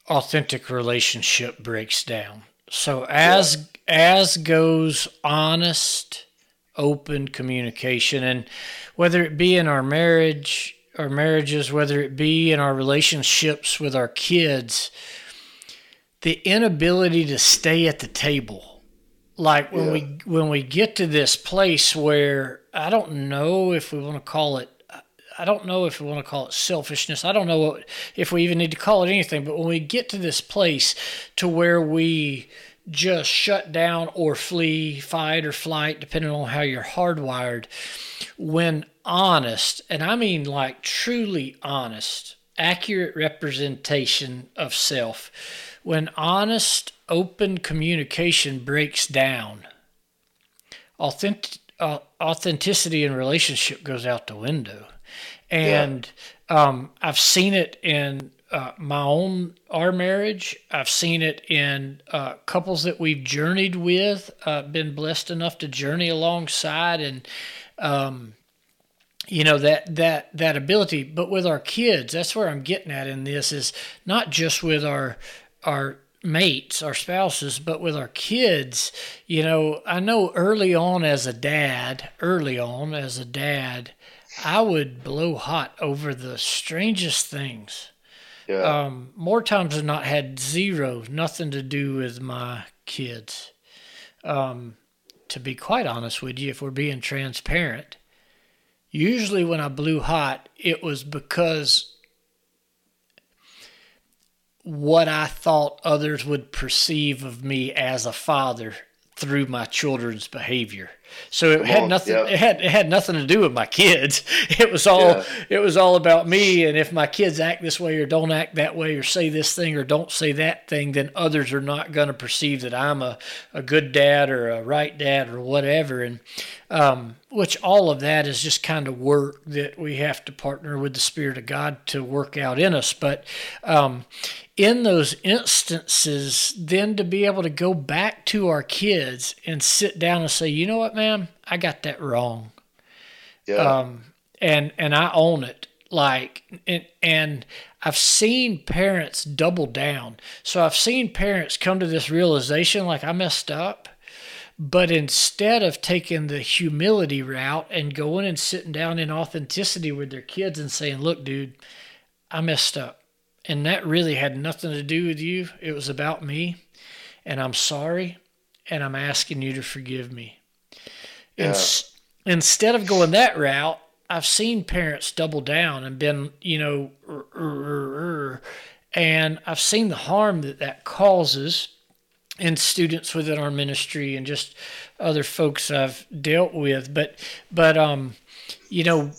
authentic relationship breaks down. So as yeah. as goes honest, open communication, and whether it be in our marriage, our marriages, whether it be in our relationships with our kids the inability to stay at the table. Like when yeah. we when we get to this place where I don't know if we want to call it I don't know if we want to call it selfishness. I don't know what, if we even need to call it anything, but when we get to this place to where we just shut down or flee, fight or flight, depending on how you're hardwired, when honest, and I mean like truly honest, accurate representation of self, when honest, open communication breaks down, authentic, uh, authenticity in relationship goes out the window. And yeah. um, I've seen it in uh, my own our marriage. I've seen it in uh, couples that we've journeyed with, uh, been blessed enough to journey alongside, and um, you know that that that ability. But with our kids, that's where I'm getting at in this is not just with our our mates, our spouses, but with our kids, you know, I know early on as a dad, early on as a dad, I would blow hot over the strangest things. Yeah. Um, more times than not, had zero, nothing to do with my kids. Um, to be quite honest with you, if we're being transparent, usually when I blew hot, it was because what I thought others would perceive of me as a father through my children's behavior. So it Come had on, nothing. It had it had nothing to do with my kids. It was all yeah. it was all about me. And if my kids act this way or don't act that way or say this thing or don't say that thing, then others are not going to perceive that I'm a, a good dad or a right dad or whatever. And um, which all of that is just kind of work that we have to partner with the Spirit of God to work out in us. But um, in those instances, then to be able to go back to our kids and sit down and say, you know what, man, I got that wrong. Yeah. Um, and and I own it. Like and, and I've seen parents double down. So I've seen parents come to this realization like I messed up. But instead of taking the humility route and going and sitting down in authenticity with their kids and saying, look, dude, I messed up and that really had nothing to do with you. It was about me. And I'm sorry. And I'm asking you to forgive me. Yeah. instead of going that route, I've seen parents double down and been, you know, er, er, er, and I've seen the harm that that causes in students within our ministry and just other folks I've dealt with. But, but, um, you know,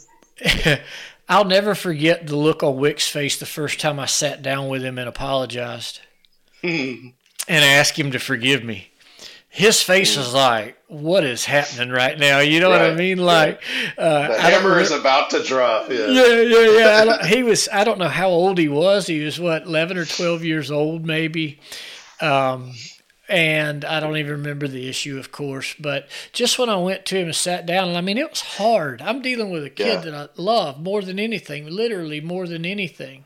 I'll never forget the look on Wick's face the first time I sat down with him and apologized and asked him to forgive me. His face was like, "What is happening right now?" You know right. what I mean? Like, uh, the hammer is about to drop. Yeah, yeah, yeah. yeah. he was. I don't know how old he was. He was what, eleven or twelve years old, maybe. Um, and I don't even remember the issue, of course. But just when I went to him and sat down, and I mean, it was hard. I'm dealing with a kid yeah. that I love more than anything, literally more than anything.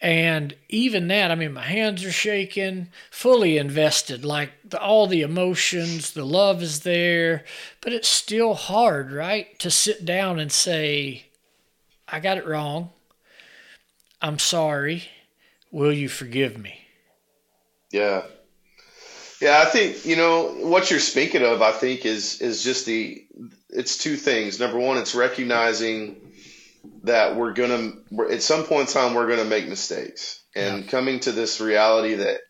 And even that, I mean, my hands are shaking, fully invested, like the, all the emotions, the love is there, but it's still hard, right? To sit down and say, I got it wrong. I'm sorry. Will you forgive me? Yeah. Yeah, I think you know what you're speaking of. I think is is just the it's two things. Number one, it's recognizing that we're gonna at some point in time we're gonna make mistakes, and yeah. coming to this reality that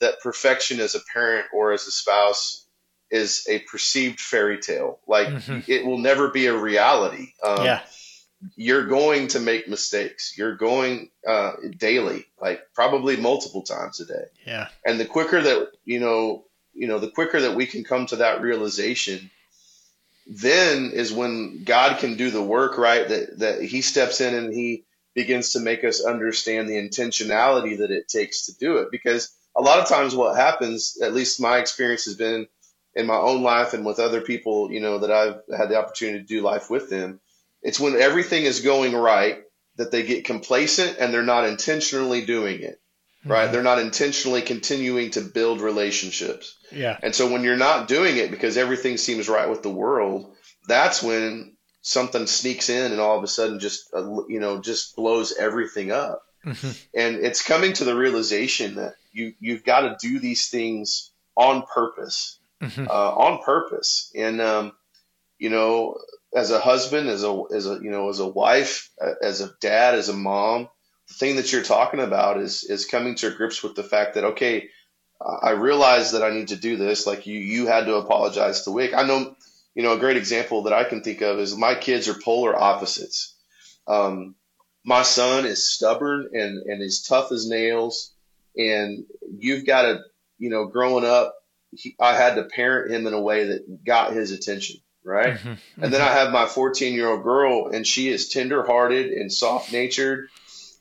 that perfection as a parent or as a spouse is a perceived fairy tale. Like mm-hmm. it will never be a reality. Um, yeah you're going to make mistakes. You're going uh, daily, like probably multiple times a day. Yeah. And the quicker that you know, you know, the quicker that we can come to that realization, then is when God can do the work. Right. That that He steps in and He begins to make us understand the intentionality that it takes to do it. Because a lot of times, what happens, at least my experience has been in my own life and with other people, you know, that I've had the opportunity to do life with them, it's when everything is going right that they get complacent and they're not intentionally doing it. Right? Mm-hmm. They're not intentionally continuing to build relationships. Yeah. And so when you're not doing it because everything seems right with the world, that's when something sneaks in and all of a sudden just uh, you know just blows everything up. Mm-hmm. And it's coming to the realization that you you've got to do these things on purpose, mm-hmm. uh, on purpose. And um, you know, as a husband, as a as a you know, as a wife, as a dad, as a mom, the thing that you're talking about is is coming to grips with the fact that okay, I realize that I need to do this. Like you, you had to apologize to Wick. I know, you know, a great example that I can think of is my kids are polar opposites. Um, my son is stubborn and, and is tough as nails. And you've got to, you know, growing up, he, I had to parent him in a way that got his attention. Right. Mm-hmm. And then I have my 14 year old girl and she is tender hearted and soft natured.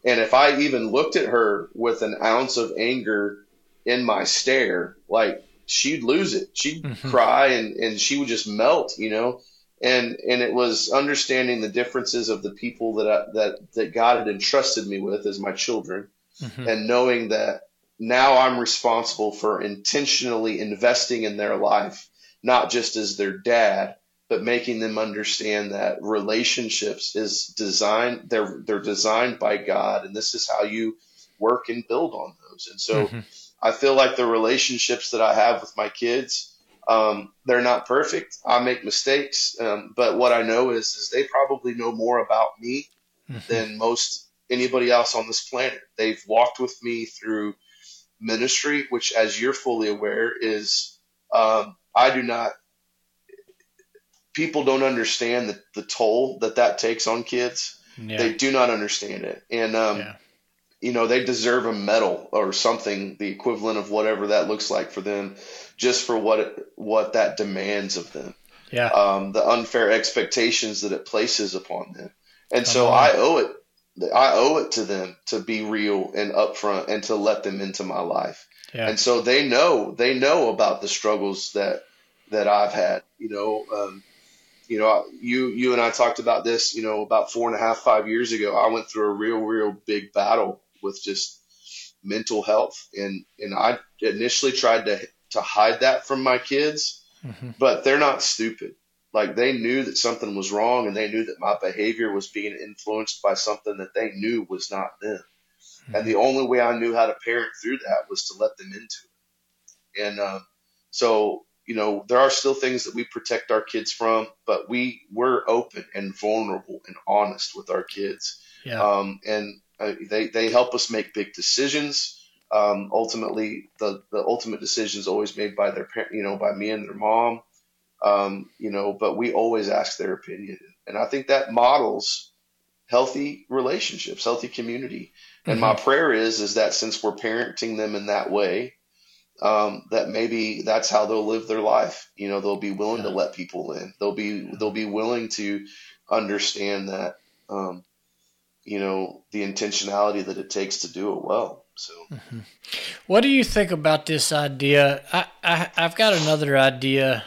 And if I even looked at her with an ounce of anger, in my stare, like she'd lose it. She'd mm-hmm. cry and, and she would just melt, you know. And and it was understanding the differences of the people that I, that that God had entrusted me with as my children, mm-hmm. and knowing that now I'm responsible for intentionally investing in their life, not just as their dad, but making them understand that relationships is designed they're they're designed by God, and this is how you work and build on those. And so. Mm-hmm I feel like the relationships that I have with my kids, um, they're not perfect. I make mistakes, um, but what I know is, is they probably know more about me mm-hmm. than most anybody else on this planet. They've walked with me through ministry, which, as you're fully aware, is um, I do not. People don't understand the, the toll that that takes on kids. Yeah. They do not understand it, and um, yeah you know, they deserve a medal or something, the equivalent of whatever that looks like for them, just for what it, what that demands of them. Yeah. Um, the unfair expectations that it places upon them, and so I owe it. I owe it to them to be real and upfront and to let them into my life. Yeah. And so they know they know about the struggles that that I've had. You know, um, you know, you you and I talked about this. You know, about four and a half, five years ago, I went through a real, real big battle with just mental health. And, and I initially tried to, to hide that from my kids, mm-hmm. but they're not stupid. Like they knew that something was wrong and they knew that my behavior was being influenced by something that they knew was not them. Mm-hmm. And the only way I knew how to parent through that was to let them into it. And, uh, so, you know, there are still things that we protect our kids from, but we we're open and vulnerable and honest with our kids. Yeah. Um, and uh, they they help us make big decisions. Um, ultimately, the the ultimate decision is always made by their parent, you know, by me and their mom. Um, you know, but we always ask their opinion, and I think that models healthy relationships, healthy community. And mm-hmm. my prayer is is that since we're parenting them in that way, um, that maybe that's how they'll live their life. You know, they'll be willing yeah. to let people in. They'll be they'll be willing to understand that um, you know the intentionality that it takes to do it well. So, mm-hmm. what do you think about this idea? I, I have got another idea.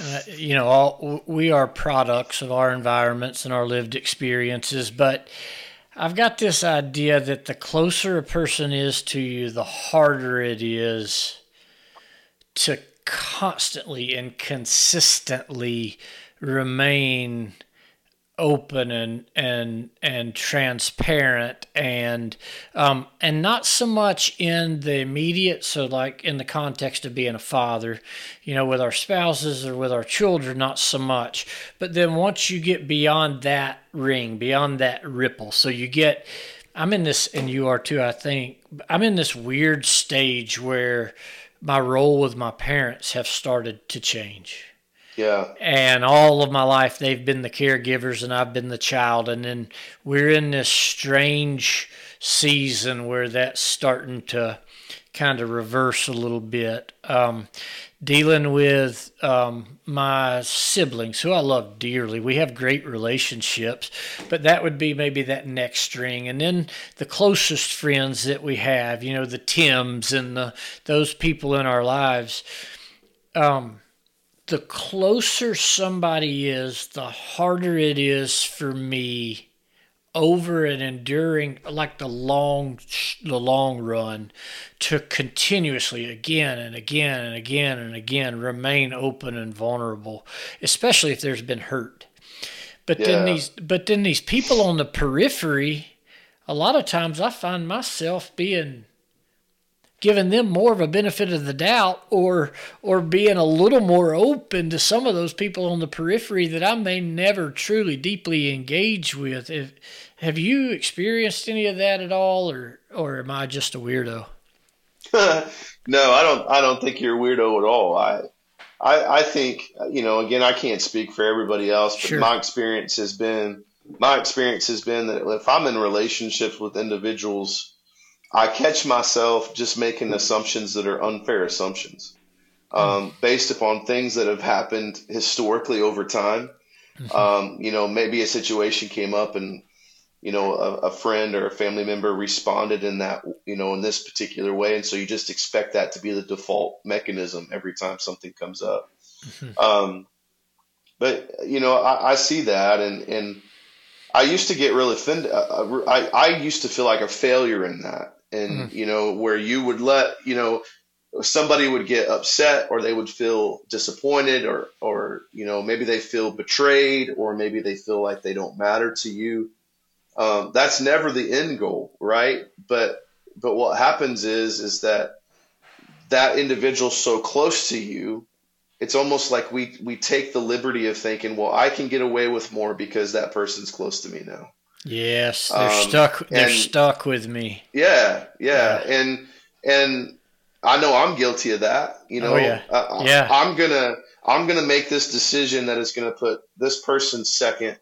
Uh, you know, all we are products of our environments and our lived experiences, but I've got this idea that the closer a person is to you, the harder it is to constantly and consistently remain open and and and transparent and um, and not so much in the immediate so like in the context of being a father you know with our spouses or with our children not so much. But then once you get beyond that ring beyond that ripple so you get i'm in this and you are too i think i'm in this weird stage where my role with my parents have started to change yeah. And all of my life, they've been the caregivers and I've been the child. And then we're in this strange season where that's starting to kind of reverse a little bit. Um, dealing with um, my siblings, who I love dearly. We have great relationships, but that would be maybe that next string. And then the closest friends that we have, you know, the Tims and the those people in our lives. Um, the closer somebody is, the harder it is for me over and enduring like the long the long run to continuously again and again and again and again remain open and vulnerable especially if there's been hurt but yeah. then these but then these people on the periphery a lot of times I find myself being giving them more of a benefit of the doubt or or being a little more open to some of those people on the periphery that I may never truly deeply engage with. If, have you experienced any of that at all or or am I just a weirdo? no, I don't I don't think you're a weirdo at all. I I, I think you know again I can't speak for everybody else, but sure. my experience has been my experience has been that if I'm in relationships with individuals I catch myself just making assumptions that are unfair assumptions um, based upon things that have happened historically over time. Mm-hmm. Um, you know, maybe a situation came up and, you know, a, a, friend or a family member responded in that, you know, in this particular way. And so you just expect that to be the default mechanism every time something comes up. Mm-hmm. Um, but, you know, I, I see that and, and, I used to get really offended. Uh, I, I used to feel like a failure in that and mm-hmm. you know where you would let you know somebody would get upset or they would feel disappointed or or you know maybe they feel betrayed or maybe they feel like they don't matter to you. Um, that's never the end goal right? But but what happens is is that that individual so close to you it's almost like we we take the liberty of thinking well i can get away with more because that person's close to me now Yes, they're um, stuck. They're and, stuck with me. Yeah, yeah, yeah, and and I know I'm guilty of that. You know, oh, yeah, uh, yeah. I'm gonna I'm gonna make this decision that is gonna put this person second,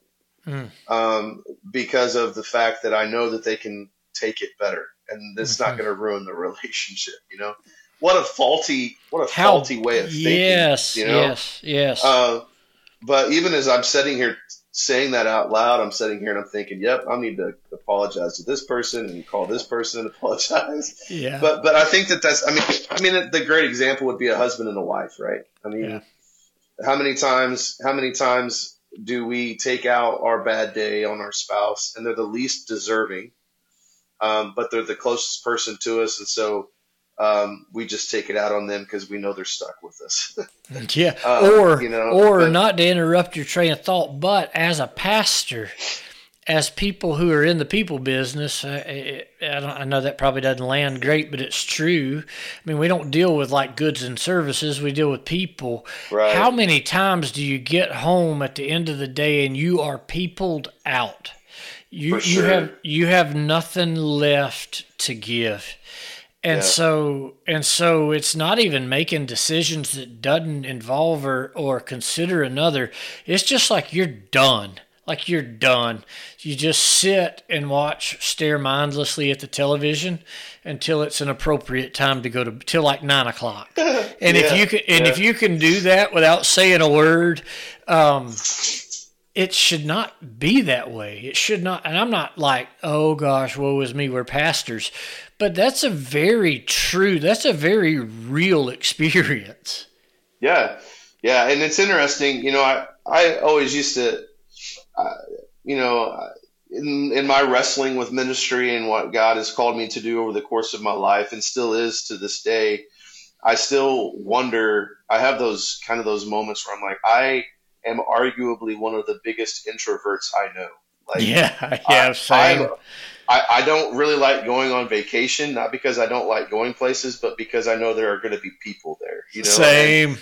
mm. um, because of the fact that I know that they can take it better, and it's mm-hmm. not gonna ruin the relationship. You know, what a faulty what a How, faulty way of thinking. Yes, you know? yes, yes. Uh, but even as I'm sitting here saying that out loud, I'm sitting here and I'm thinking, yep, I need to apologize to this person and call this person and apologize. Yeah. But but I think that that's I mean I mean the great example would be a husband and a wife, right? I mean, yeah. how many times how many times do we take out our bad day on our spouse and they're the least deserving, um, but they're the closest person to us, and so um, we just take it out on them because we know they're stuck with us. yeah, um, or you know, or but, not to interrupt your train of thought, but as a pastor, as people who are in the people business, I, I, know that probably doesn't land great, but it's true. I mean, we don't deal with like goods and services; we deal with people. Right. How many times do you get home at the end of the day and you are peopled out? You sure. you have you have nothing left to give and yeah. so and so it's not even making decisions that doesn't involve or, or consider another. It's just like you're done. Like you're done. You just sit and watch stare mindlessly at the television until it's an appropriate time to go to till like nine o'clock. And yeah, if you can and yeah. if you can do that without saying a word um, it should not be that way. It should not. And I'm not like, oh gosh, woe is me. We're pastors. But that's a very true, that's a very real experience. Yeah. Yeah. And it's interesting. You know, I, I always used to, uh, you know, in, in my wrestling with ministry and what God has called me to do over the course of my life and still is to this day, I still wonder. I have those kind of those moments where I'm like, I am arguably one of the biggest introverts I know. Like, yeah, yeah, I, same. I, I don't really like going on vacation, not because I don't like going places, but because I know there are going to be people there. You know, same. And,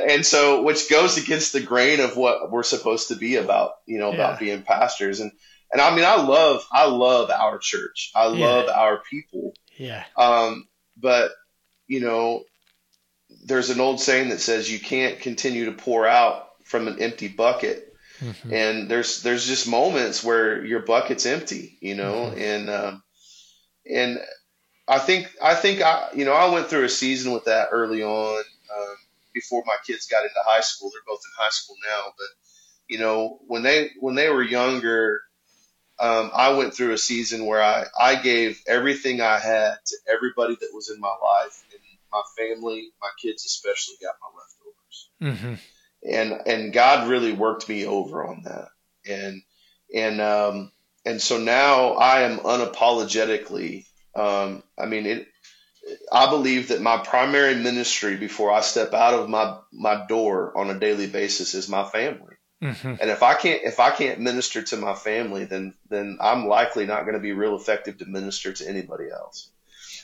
and and so which goes against the grain of what we're supposed to be about, you know, about yeah. being pastors. And and I mean, I love I love our church. I love yeah. our people. Yeah. Um, but you know, there's an old saying that says you can't continue to pour out from an empty bucket. Mm-hmm. And there's there's just moments where your bucket's empty, you know, mm-hmm. and um, and I think I think I you know I went through a season with that early on um, before my kids got into high school. They're both in high school now, but you know when they when they were younger, um, I went through a season where I I gave everything I had to everybody that was in my life, and my family, my kids especially, got my leftovers. Mm-hmm. And and God really worked me over on that, and and um, and so now I am unapologetically. Um, I mean, it. I believe that my primary ministry before I step out of my my door on a daily basis is my family. Mm-hmm. And if I can't if I can't minister to my family, then then I'm likely not going to be real effective to minister to anybody else.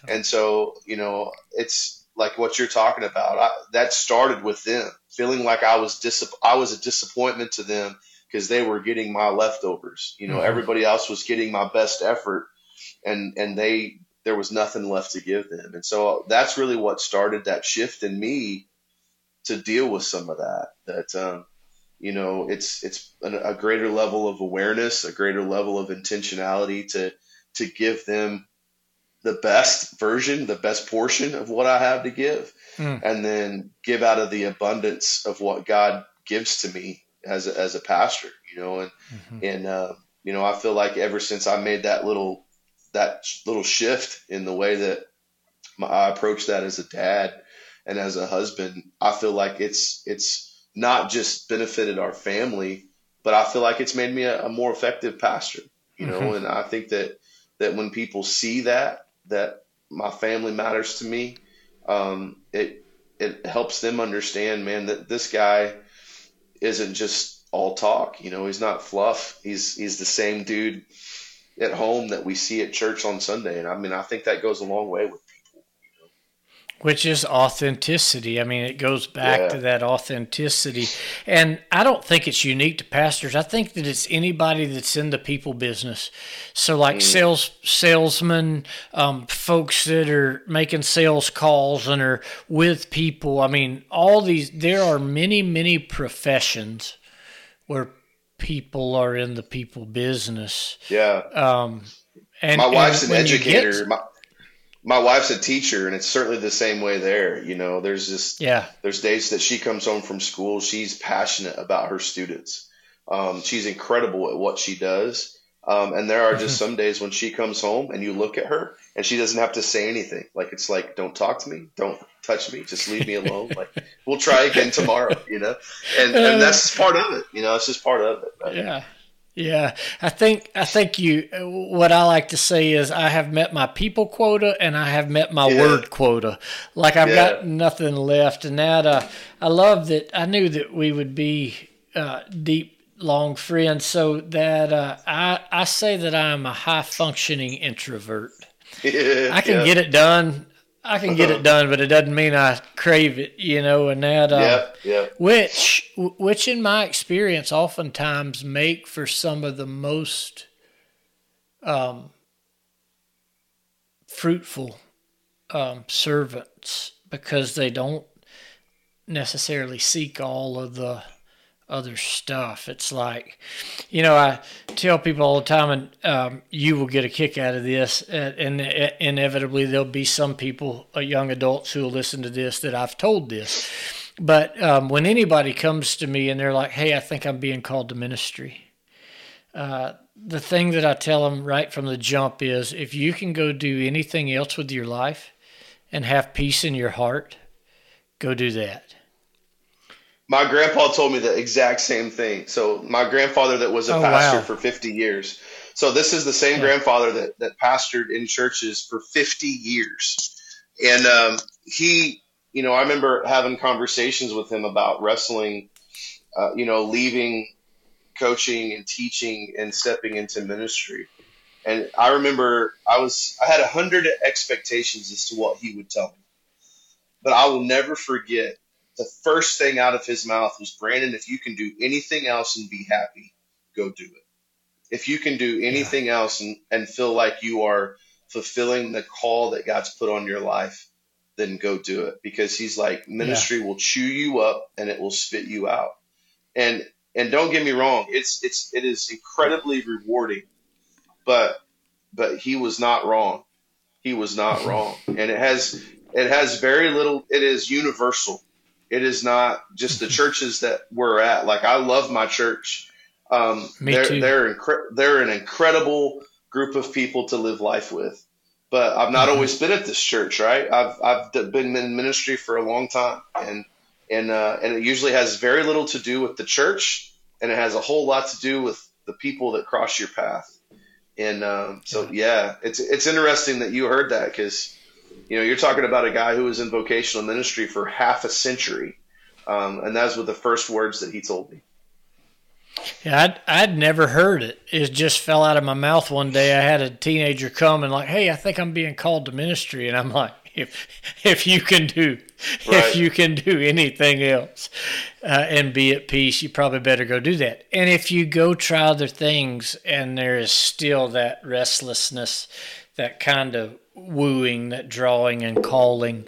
And so, you know, it's like what you're talking about. I, that started with them feeling like I was dis- I was a disappointment to them because they were getting my leftovers. You know, mm-hmm. everybody else was getting my best effort, and and they there was nothing left to give them. And so that's really what started that shift in me to deal with some of that. That um, you know, it's it's a, a greater level of awareness, a greater level of intentionality to to give them the best version, the best portion of what I have to give, mm. and then give out of the abundance of what God gives to me as a, as a pastor, you know, and mm-hmm. and uh, you know, I feel like ever since I made that little that little shift in the way that my, I approach that as a dad and as a husband, I feel like it's it's not just benefited our family, but I feel like it's made me a, a more effective pastor, you know, mm-hmm. and I think that that when people see that that my family matters to me. Um, it it helps them understand, man, that this guy isn't just all talk. You know, he's not fluff. He's he's the same dude at home that we see at church on Sunday, and I mean, I think that goes a long way with which is authenticity. I mean, it goes back yeah. to that authenticity. And I don't think it's unique to pastors. I think that it's anybody that's in the people business. So, like mm. sales salesmen, um, folks that are making sales calls and are with people. I mean, all these. There are many, many professions where people are in the people business. Yeah. Um, and my wife's and an educator. Get, my, my wife's a teacher and it's certainly the same way there you know? There's just yeah. there's days that she comes home from school she's passionate about her students. Um, she's incredible at what she does. Um, and there are just some days when she comes home and you look at her and she doesn't have to say anything. Like it's like don't talk to me. Don't touch me. Just leave me alone. Like we'll try again tomorrow you know? And, and that's just part of it you know? It's just part of it right? yeah yeah, I think I think you. What I like to say is I have met my people quota and I have met my yeah. word quota. Like I've yeah. got nothing left, and that uh, I love that. I knew that we would be uh, deep, long friends. So that uh, I I say that I am a high functioning introvert. Yeah, I can get it done. I can get it done, but it doesn't mean I crave it, you know. And that, uh. Which, which, in my experience, oftentimes make for some of the most um, fruitful um, servants because they don't necessarily seek all of the other stuff. It's like, you know, I tell people all the time, and um, you will get a kick out of this, and, and inevitably there'll be some people, uh, young adults, who will listen to this that I've told this. But um, when anybody comes to me and they're like, "Hey, I think I'm being called to ministry," uh, the thing that I tell them right from the jump is, if you can go do anything else with your life and have peace in your heart, go do that my grandpa told me the exact same thing. So my grandfather that was a oh, pastor wow. for 50 years. So this is the same yeah. grandfather that, that pastored in churches for 50 years. And um, he, you know, I remember having conversations with him about wrestling, uh, you know, leaving coaching and teaching and stepping into ministry. And I remember I was, I had a hundred expectations as to what he would tell me. But I will never forget the first thing out of his mouth was Brandon, if you can do anything else and be happy, go do it. If you can do anything yeah. else and, and feel like you are fulfilling the call that God's put on your life, then go do it. Because he's like, ministry yeah. will chew you up and it will spit you out. And and don't get me wrong, it's it's it is incredibly rewarding, but but he was not wrong. He was not wrong, and it has it has very little. It is universal. It is not just the churches that we're at. Like I love my church. Um, Me they're too. they're incre- they're an incredible group of people to live life with. But I've not Mhm. always been at this church, right? I've I've been in ministry for a long time, and and uh, and it usually has very little to do with the church, and it has a whole lot to do with the people that cross your path. And um, so, yeah, it's it's interesting that you heard that because you know you're talking about a guy who was in vocational ministry for half a century, um, and that's what the first words that he told me. Yeah, I'd, I'd never heard it. It just fell out of my mouth one day. I had a teenager come and like, "Hey, I think I'm being called to ministry," and I'm like, "If if you can do Right. if you can do anything else uh, and be at peace, you probably better go do that." And if you go try other things and there is still that restlessness, that kind of wooing, that drawing and calling,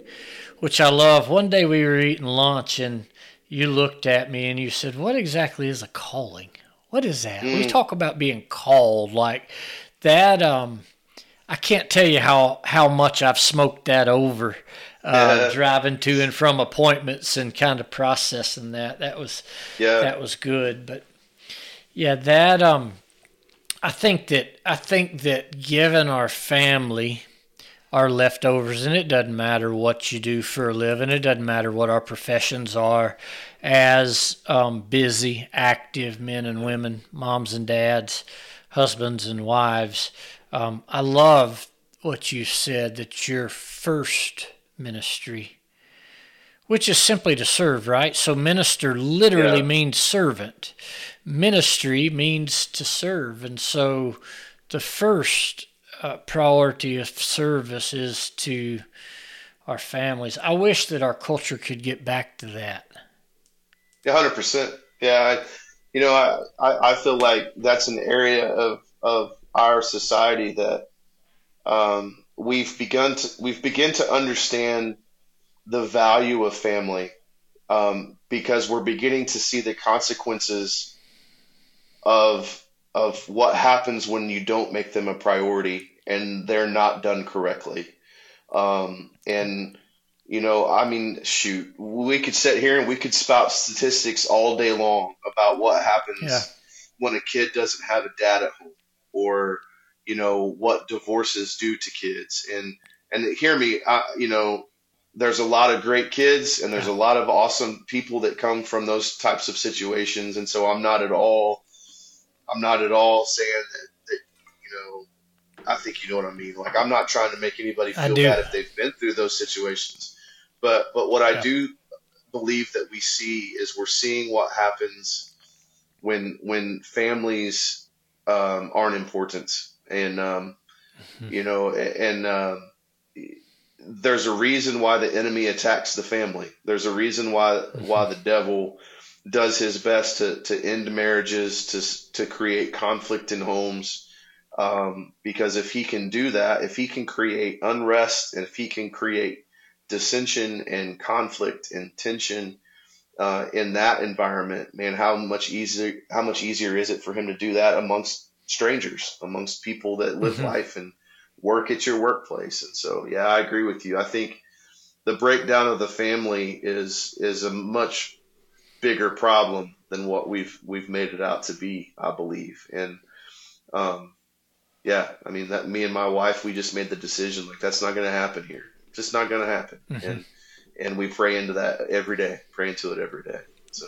which I love. One day we were eating lunch and you looked at me and you said, What exactly is a calling? What is that? We Mm. talk about being called like that. Um, I can't tell you how, how much I've smoked that over, uh, Yeah. driving to and from appointments and kind of processing that. That was Yeah, that was good. But yeah, that um, I think that I think that given our family our leftovers, and it doesn't matter what you do for a living, it doesn't matter what our professions are, as um, busy, active men and women, moms and dads, husbands and wives. Um, I love what you said that your first ministry, which is simply to serve, right? So minister literally Yeah. means servant. Ministry means to serve, and so the first uh, priority of service is to our families. I wish that our culture could get back to that. Yeah, hundred percent. Yeah, I, you know, I, I I feel like that's an area of of our society that um, we've begun to we've begun to understand the value of family um, because we're beginning to see the consequences of of what happens when you don't make them a priority and they're not done correctly. Um, and you know, I mean, shoot, we could sit here and we could spout statistics all day long about what happens Yeah. when a kid doesn't have a dad at home, or you know what divorces do to kids. And and hear me, I, you know, there's a lot of great kids and there's a lot of awesome people that come from those types of situations. And so I'm not at all, I'm not at all saying that, that you know. I think you know what I mean. Like I'm not trying to make anybody feel bad if they've been through those situations. But but what I do believe that we see is we're seeing what happens when when families um, aren't important, and um, Mhm. you know, and um, there's a reason why the enemy attacks the family. There's a reason why why the devil does his best to, to end marriages, to to create conflict in homes. Um, because if he can do that, if he can create unrest, and if he can create dissension and conflict and tension uh, in that environment, man, how much easier how much easier is it for him to do that amongst strangers, amongst people that live Mhm. life and work at your workplace? And so, yeah, I agree with you. I think the breakdown of the family is is a much bigger problem than what we've we've made it out to be. I believe, and um, yeah, I mean that me and my wife, we just made the decision like that's not going to happen here. Just not going to happen, Mhm. and and we pray into that every day, pray into it every day. So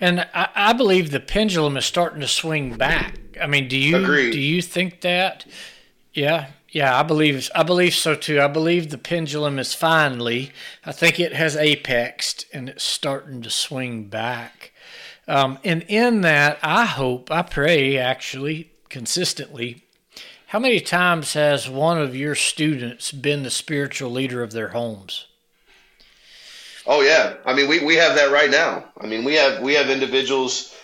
And I, I believe the pendulum is starting to swing back. I mean, do you Agreed. do you think that? Yeah, yeah, I believe I believe so too. I believe the pendulum is finally. I think it has apexed and it's starting to swing back. Um, and in that, I hope, I pray, actually, consistently. How many times has one of your students been the spiritual leader of their homes? Oh yeah, I mean we, we have that right now. I mean we have we have individuals.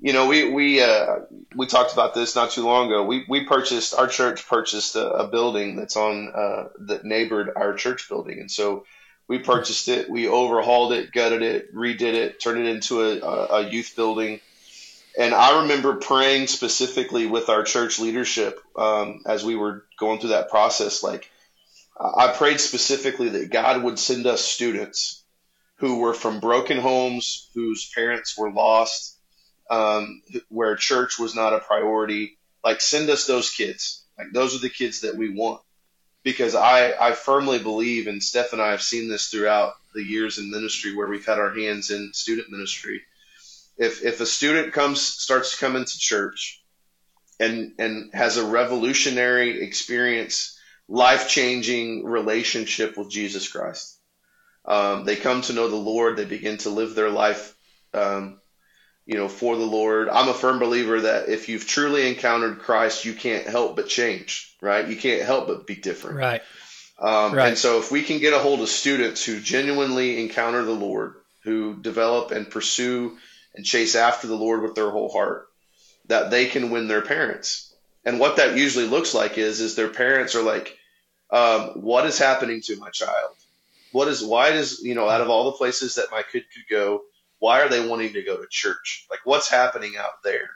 You know we we uh, we talked about this not too long ago. We we purchased our church purchased a, a building that's on uh, that neighbored our church building, and so we purchased it. We overhauled it, gutted it, redid it, turned it into a, a, a youth building. And I remember praying specifically with our church leadership um, as we were going through that process, like I prayed specifically that God would send us students who were from broken homes, whose parents were lost, um, where church was not a priority. Like, send us those kids. Like, those are the kids that we want. Because I, I firmly believe, and Steph and I have seen this throughout the years in ministry where we've had our hands in student ministry. If, if a student comes, starts to come into church and, and has a revolutionary experience, life changing relationship with Jesus Christ, um, they come to know the Lord. They begin to live their life um, you know, for the Lord. I'm a firm believer that if you've truly encountered Christ, you can't help but change, right? You can't help but be different. Right. Um, right. And so if we can get a hold of students who genuinely encounter the Lord, who develop and pursue and chase after the Lord with their whole heart, that they can win their parents. And what that usually looks like is, is their parents are like, um, what is happening to my child? What is, why does, you know, out of all the places that my kid could go, why are they wanting to go to church? Like what's happening out there?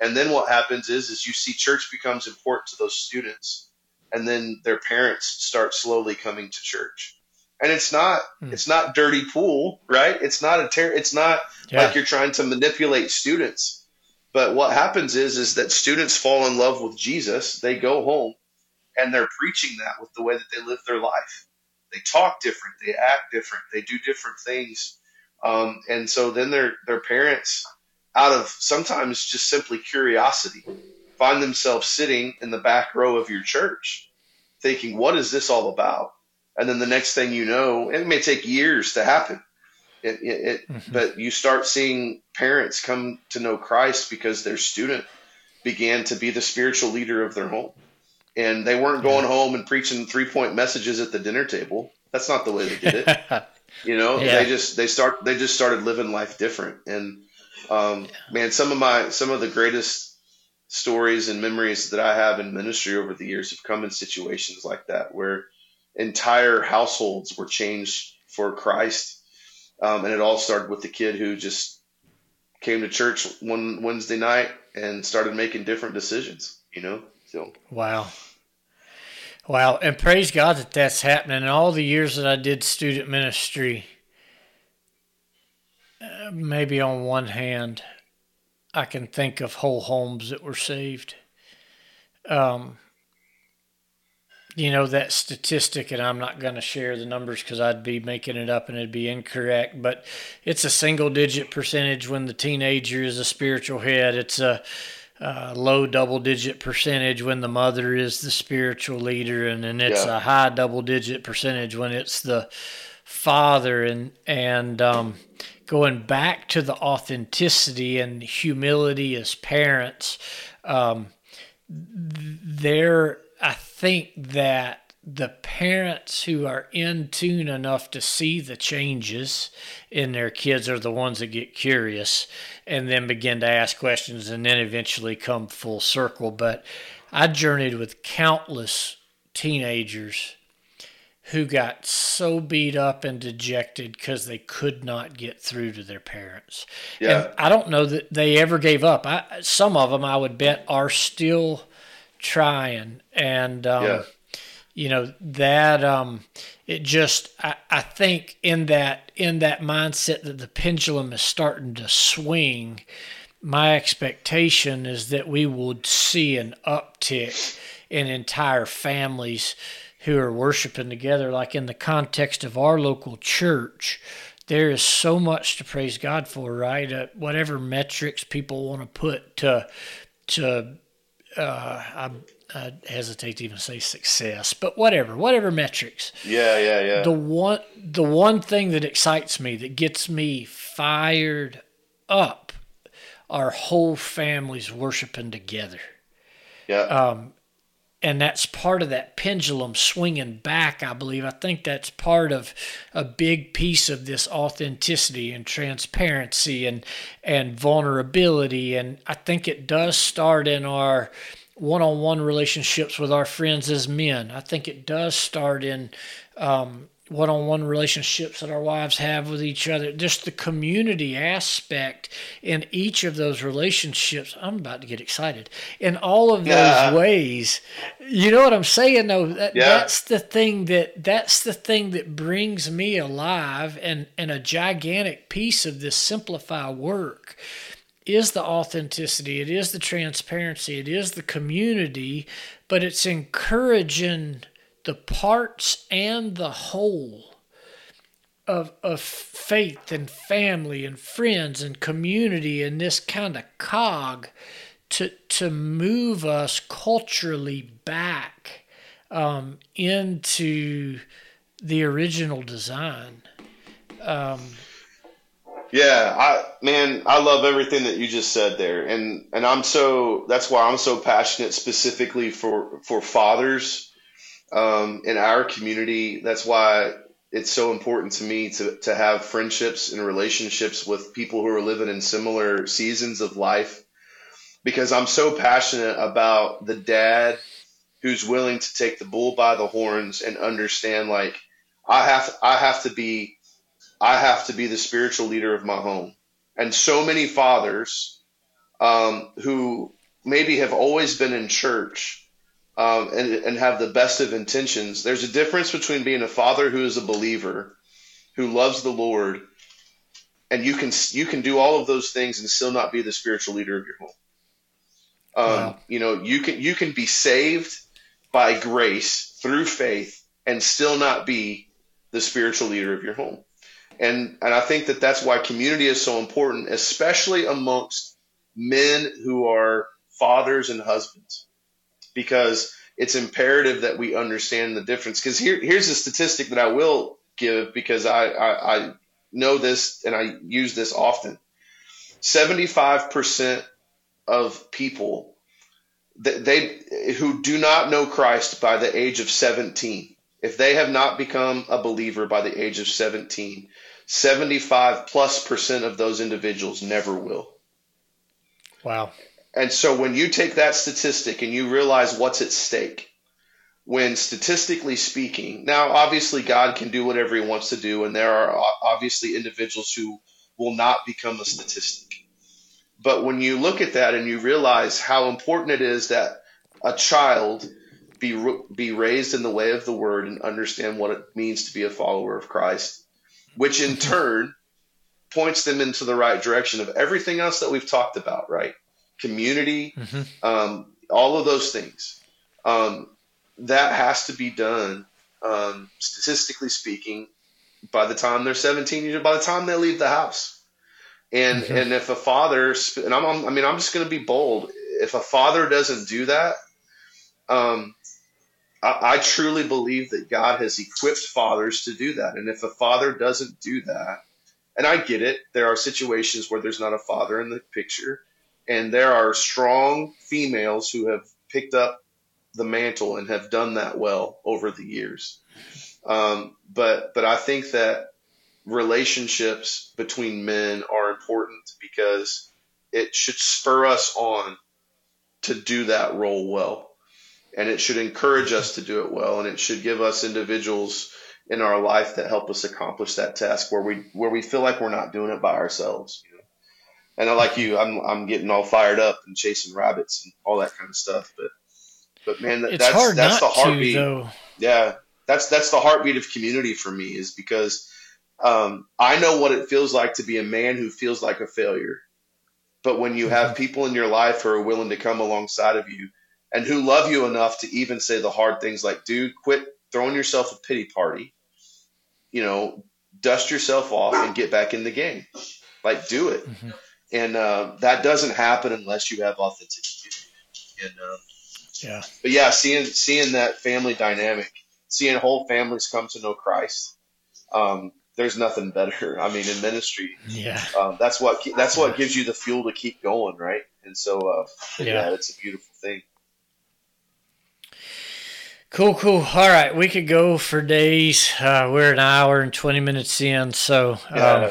And then what happens is is you see church becomes important to those students and then their parents start slowly coming to church. And it's not hmm. it's not dirty pool, right? It's not a ter- it's not yeah. like you're trying to manipulate students. But what happens is is that students fall in love with Jesus, they go home and they're preaching that with the way that they live their life. They talk different, they act different, they do different things um, and so then their their parents, out of sometimes just simply curiosity, find themselves sitting in the back row of your church, thinking, "What is this all about?" And then the next thing you know, it may take years to happen. It, it, it mm-hmm. but you start seeing parents come to know Christ because their student began to be the spiritual leader of their home. And they weren't going home and preaching three point messages at the dinner table. That's not the way they did it. You know, yeah. they just they start they just started living life different. And um, yeah. man, some of my some of the greatest stories and memories that I have in ministry over the years have come in situations like that where entire households were changed for Christ. Um, and it all started with the kid who just came to church one Wednesday night and started making different decisions, you know? So, wow. Wow, and praise God that that's happening. In all the years that I did student ministry, uh, maybe on one hand, I can think of whole homes that were saved. Um, you know that statistic, and I'm not going to share the numbers because I'd be making it up and it'd be incorrect. But it's a single-digit percentage when the teenager is a spiritual head. It's a uh, low double digit percentage when the mother is the spiritual leader, and then it's yeah. a high double digit percentage when it's the father. And and um, going back to the authenticity and humility as parents, um, there I think that the parents who are in tune enough to see the changes in their kids are the ones that get curious and then begin to ask questions and then eventually come full circle. But I journeyed with countless teenagers who got so beat up and dejected because they could not get through to their parents. Yeah. And I don't know that they ever gave up. I, some of them, I would bet, are still trying. And, um, yeah you know that um, it just I, I think in that in that mindset that the pendulum is starting to swing my expectation is that we would see an uptick in entire families who are worshiping together. Like in the context of our local church there is so much to praise god for right? Uh, whatever metrics people want to put to to uh, I, I hesitate to even say success, but whatever, whatever metrics. Yeah, yeah, yeah. The one, the one thing that excites me, that gets me fired up, our whole families worshiping together. Yeah. Um, and that's part of that pendulum swinging back. I believe. I think that's part of a big piece of this authenticity and transparency and and vulnerability. And I think it does start in our one-on-one relationships with our friends as men. I think it does start in um, one-on-one relationships that our wives have with each other just the community aspect in each of those relationships i'm about to get excited in all of those yeah. ways you know what i'm saying though that, yeah. that's the thing that that's the thing that brings me alive and and a gigantic piece of this simplify work is the authenticity it is the transparency it is the community but it's encouraging the parts and the whole of, of faith and family and friends and community and this kind of cog to, to move us culturally back um, into the original design. Um, yeah, I man, I love everything that you just said there, and and I'm so that's why I'm so passionate specifically for for fathers um, in our community. That's why it's so important to me to, to have friendships and relationships with people who are living in similar seasons of life because I'm so passionate about the dad who's willing to take the bull by the horns and understand like I have I have to be I have to be the spiritual leader of my home. And so many fathers um, who maybe have always been in church um, and, and have the best of intentions. There's a difference between being a father who is a believer, who loves the Lord, and you can you can do all of those things and still not be the spiritual leader of your home. Um, wow. You know, you can you can be saved by grace through faith and still not be the spiritual leader of your home. And and I think that that's why community is so important, especially amongst men who are fathers and husbands because it's imperative that we understand the difference. Because here, here's a statistic that I will give because I, I, I know this and I use this often. 75% of people that they who do not know Christ by the age of 17, if they have not become a believer by the age of 17, 75 plus percent of those individuals never will. Wow. And so when you take that statistic and you realize what's at stake, when statistically speaking, now obviously God can do whatever he wants to do, and there are obviously individuals who will not become a statistic. But when you look at that and you realize how important it is that a child be be raised in the way of the word and understand what it means to be a follower of Christ, which in turn points them into the right direction of everything else that we've talked about, right? community, mm-hmm. um, all of those things. Um, that has to be done, um, statistically speaking, by the time they're 17 years, by the time they leave the house. And mm-hmm. and if a father, and I'm, I mean, I'm just going to be bold. If a father doesn't do that, um, I, truly believe that God has equipped fathers to do that. And if a father doesn't do that, and I get it, there are situations where there's not a father in the picture and there are strong females who have picked up the mantle and have done that well over the years. Um, but but I think that relationships between men are important because it should spur us on to do that role well. And it should encourage us to do it well. And it should give us individuals in our life that help us accomplish that task where we where we feel like we're not doing it by ourselves. you know? And I like you, I'm I'm getting all fired up and chasing rabbits and all that kind of stuff. But but man, that, that's that's the heartbeat. To, yeah, that's that's the heartbeat of community for me is because um, I know what it feels like to be a man who feels like a failure. But when you have mm-hmm. people in your life who are willing to come alongside of you and who love you enough to even say the hard things like, dude, quit throwing yourself a pity party. You know, dust yourself off and get back in the game. Like, do it. Mm-hmm and uh, that doesn't happen unless you have authenticity. And uh, yeah, but yeah, seeing seeing that family dynamic, seeing whole families come to know Christ, um, there's nothing better. I mean, in ministry, yeah, um, that's what that's what gives you the fuel to keep going, right? And so, uh, yeah. yeah, it's a beautiful thing. Cool, cool. All right, we could go for days. Uh, we're an hour and twenty minutes in, so um.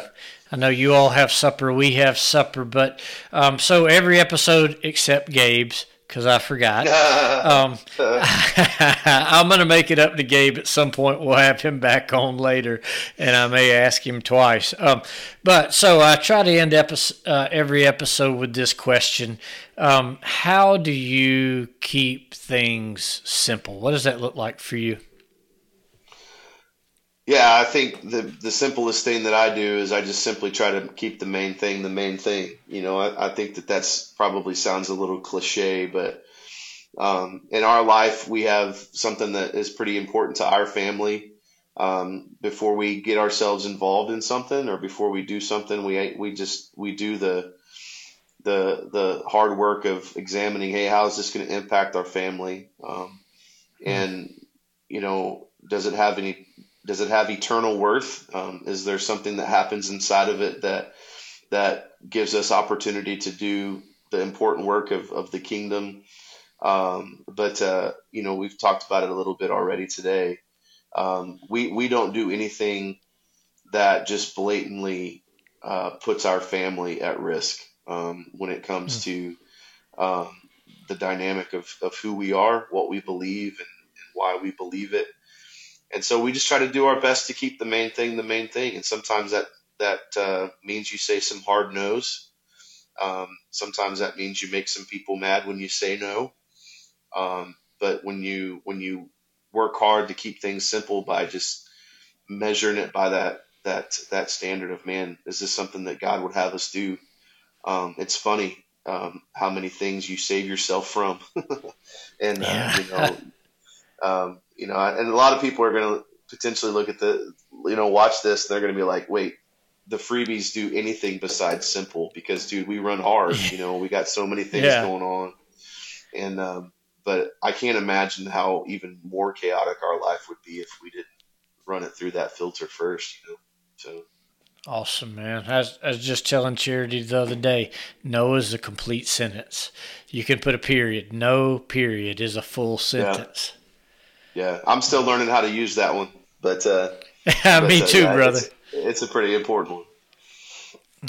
I know you all have supper, we have supper, but um, so every episode except Gabe's because I forgot. um, I'm going to make it up to Gabe at some point. We'll have him back on later, and I may ask him twice. Um, but so I try to end episode, uh, every episode with this question um, How do you keep things simple? What does that look like for you? Yeah, I think the the simplest thing that I do is I just simply try to keep the main thing the main thing. You know, I, I think that that's probably sounds a little cliche, but um, in our life we have something that is pretty important to our family. Um, before we get ourselves involved in something or before we do something, we we just we do the the the hard work of examining, hey, how is this going to impact our family? Um, and you know, does it have any does it have eternal worth? Um, is there something that happens inside of it that that gives us opportunity to do the important work of, of the kingdom? Um, but uh, you know, we've talked about it a little bit already today. Um, we we don't do anything that just blatantly uh, puts our family at risk um, when it comes mm. to um, the dynamic of, of who we are, what we believe, and, and why we believe it. And so we just try to do our best to keep the main thing the main thing. And sometimes that that uh, means you say some hard no's. Um, sometimes that means you make some people mad when you say no. Um, but when you when you work hard to keep things simple by just measuring it by that that that standard of man, is this something that God would have us do? Um, it's funny um, how many things you save yourself from, and uh, you know um, you know, and a lot of people are going to potentially look at the, you know, watch this and they're going to be like, wait, the Friebes do anything besides simple because, dude, we run hard. You know, we got so many things yeah. going on, and um, but I can't imagine how even more chaotic our life would be if we didn't run it through that filter first. You know, so. Awesome, man. I was, I was, just telling Charity the other day, no is a complete sentence. You can put a period. No period is a full sentence. Yeah, I'm still learning how to use that one, but uh, but, me uh, too, yeah, brother. It's, it's, a pretty important one.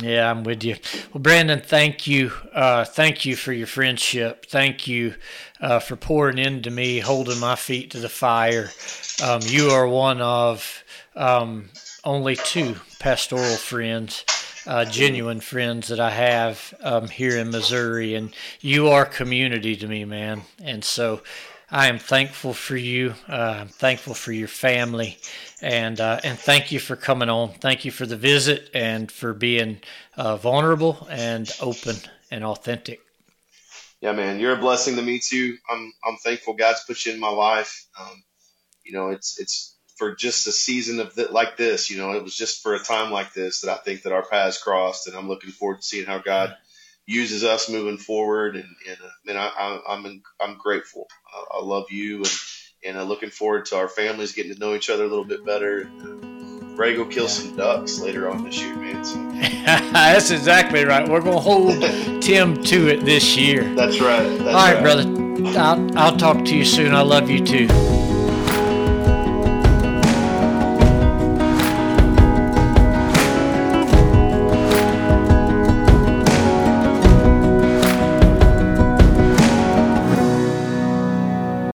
Yeah, I'm with you. Well, Brandon, thank you. Uh, thank you for your friendship. Thank you uh, for pouring into me, holding my feet to the fire. Um, you are one of um, only two pastoral friends, uh, genuine friends that I have um, here in Missouri, and you are community to me, man. And so I am thankful for you. Uh, I'm thankful for your family, and uh, and thank you for coming on. Thank you for the visit and for being uh, vulnerable and open and authentic. Yeah, man, you're a blessing to me too. I'm I'm thankful God's put you in my life. Um, you know, it's it's for just a season of th- like this. You know, it was just for a time like this that I think that our paths crossed, and I'm looking forward to seeing how God uses us moving forward. And, and uh, man, I, am I'm, I'm grateful. I, I, love you and, and uh, looking forward to our families getting to know each other a little bit better. Ray to go kill yeah. some ducks later on this year, man. So. That's exactly right. We're going to hold Tim to it this year. That's right. That's All right, right, brother. I'll, I'll talk to you soon. I love you too.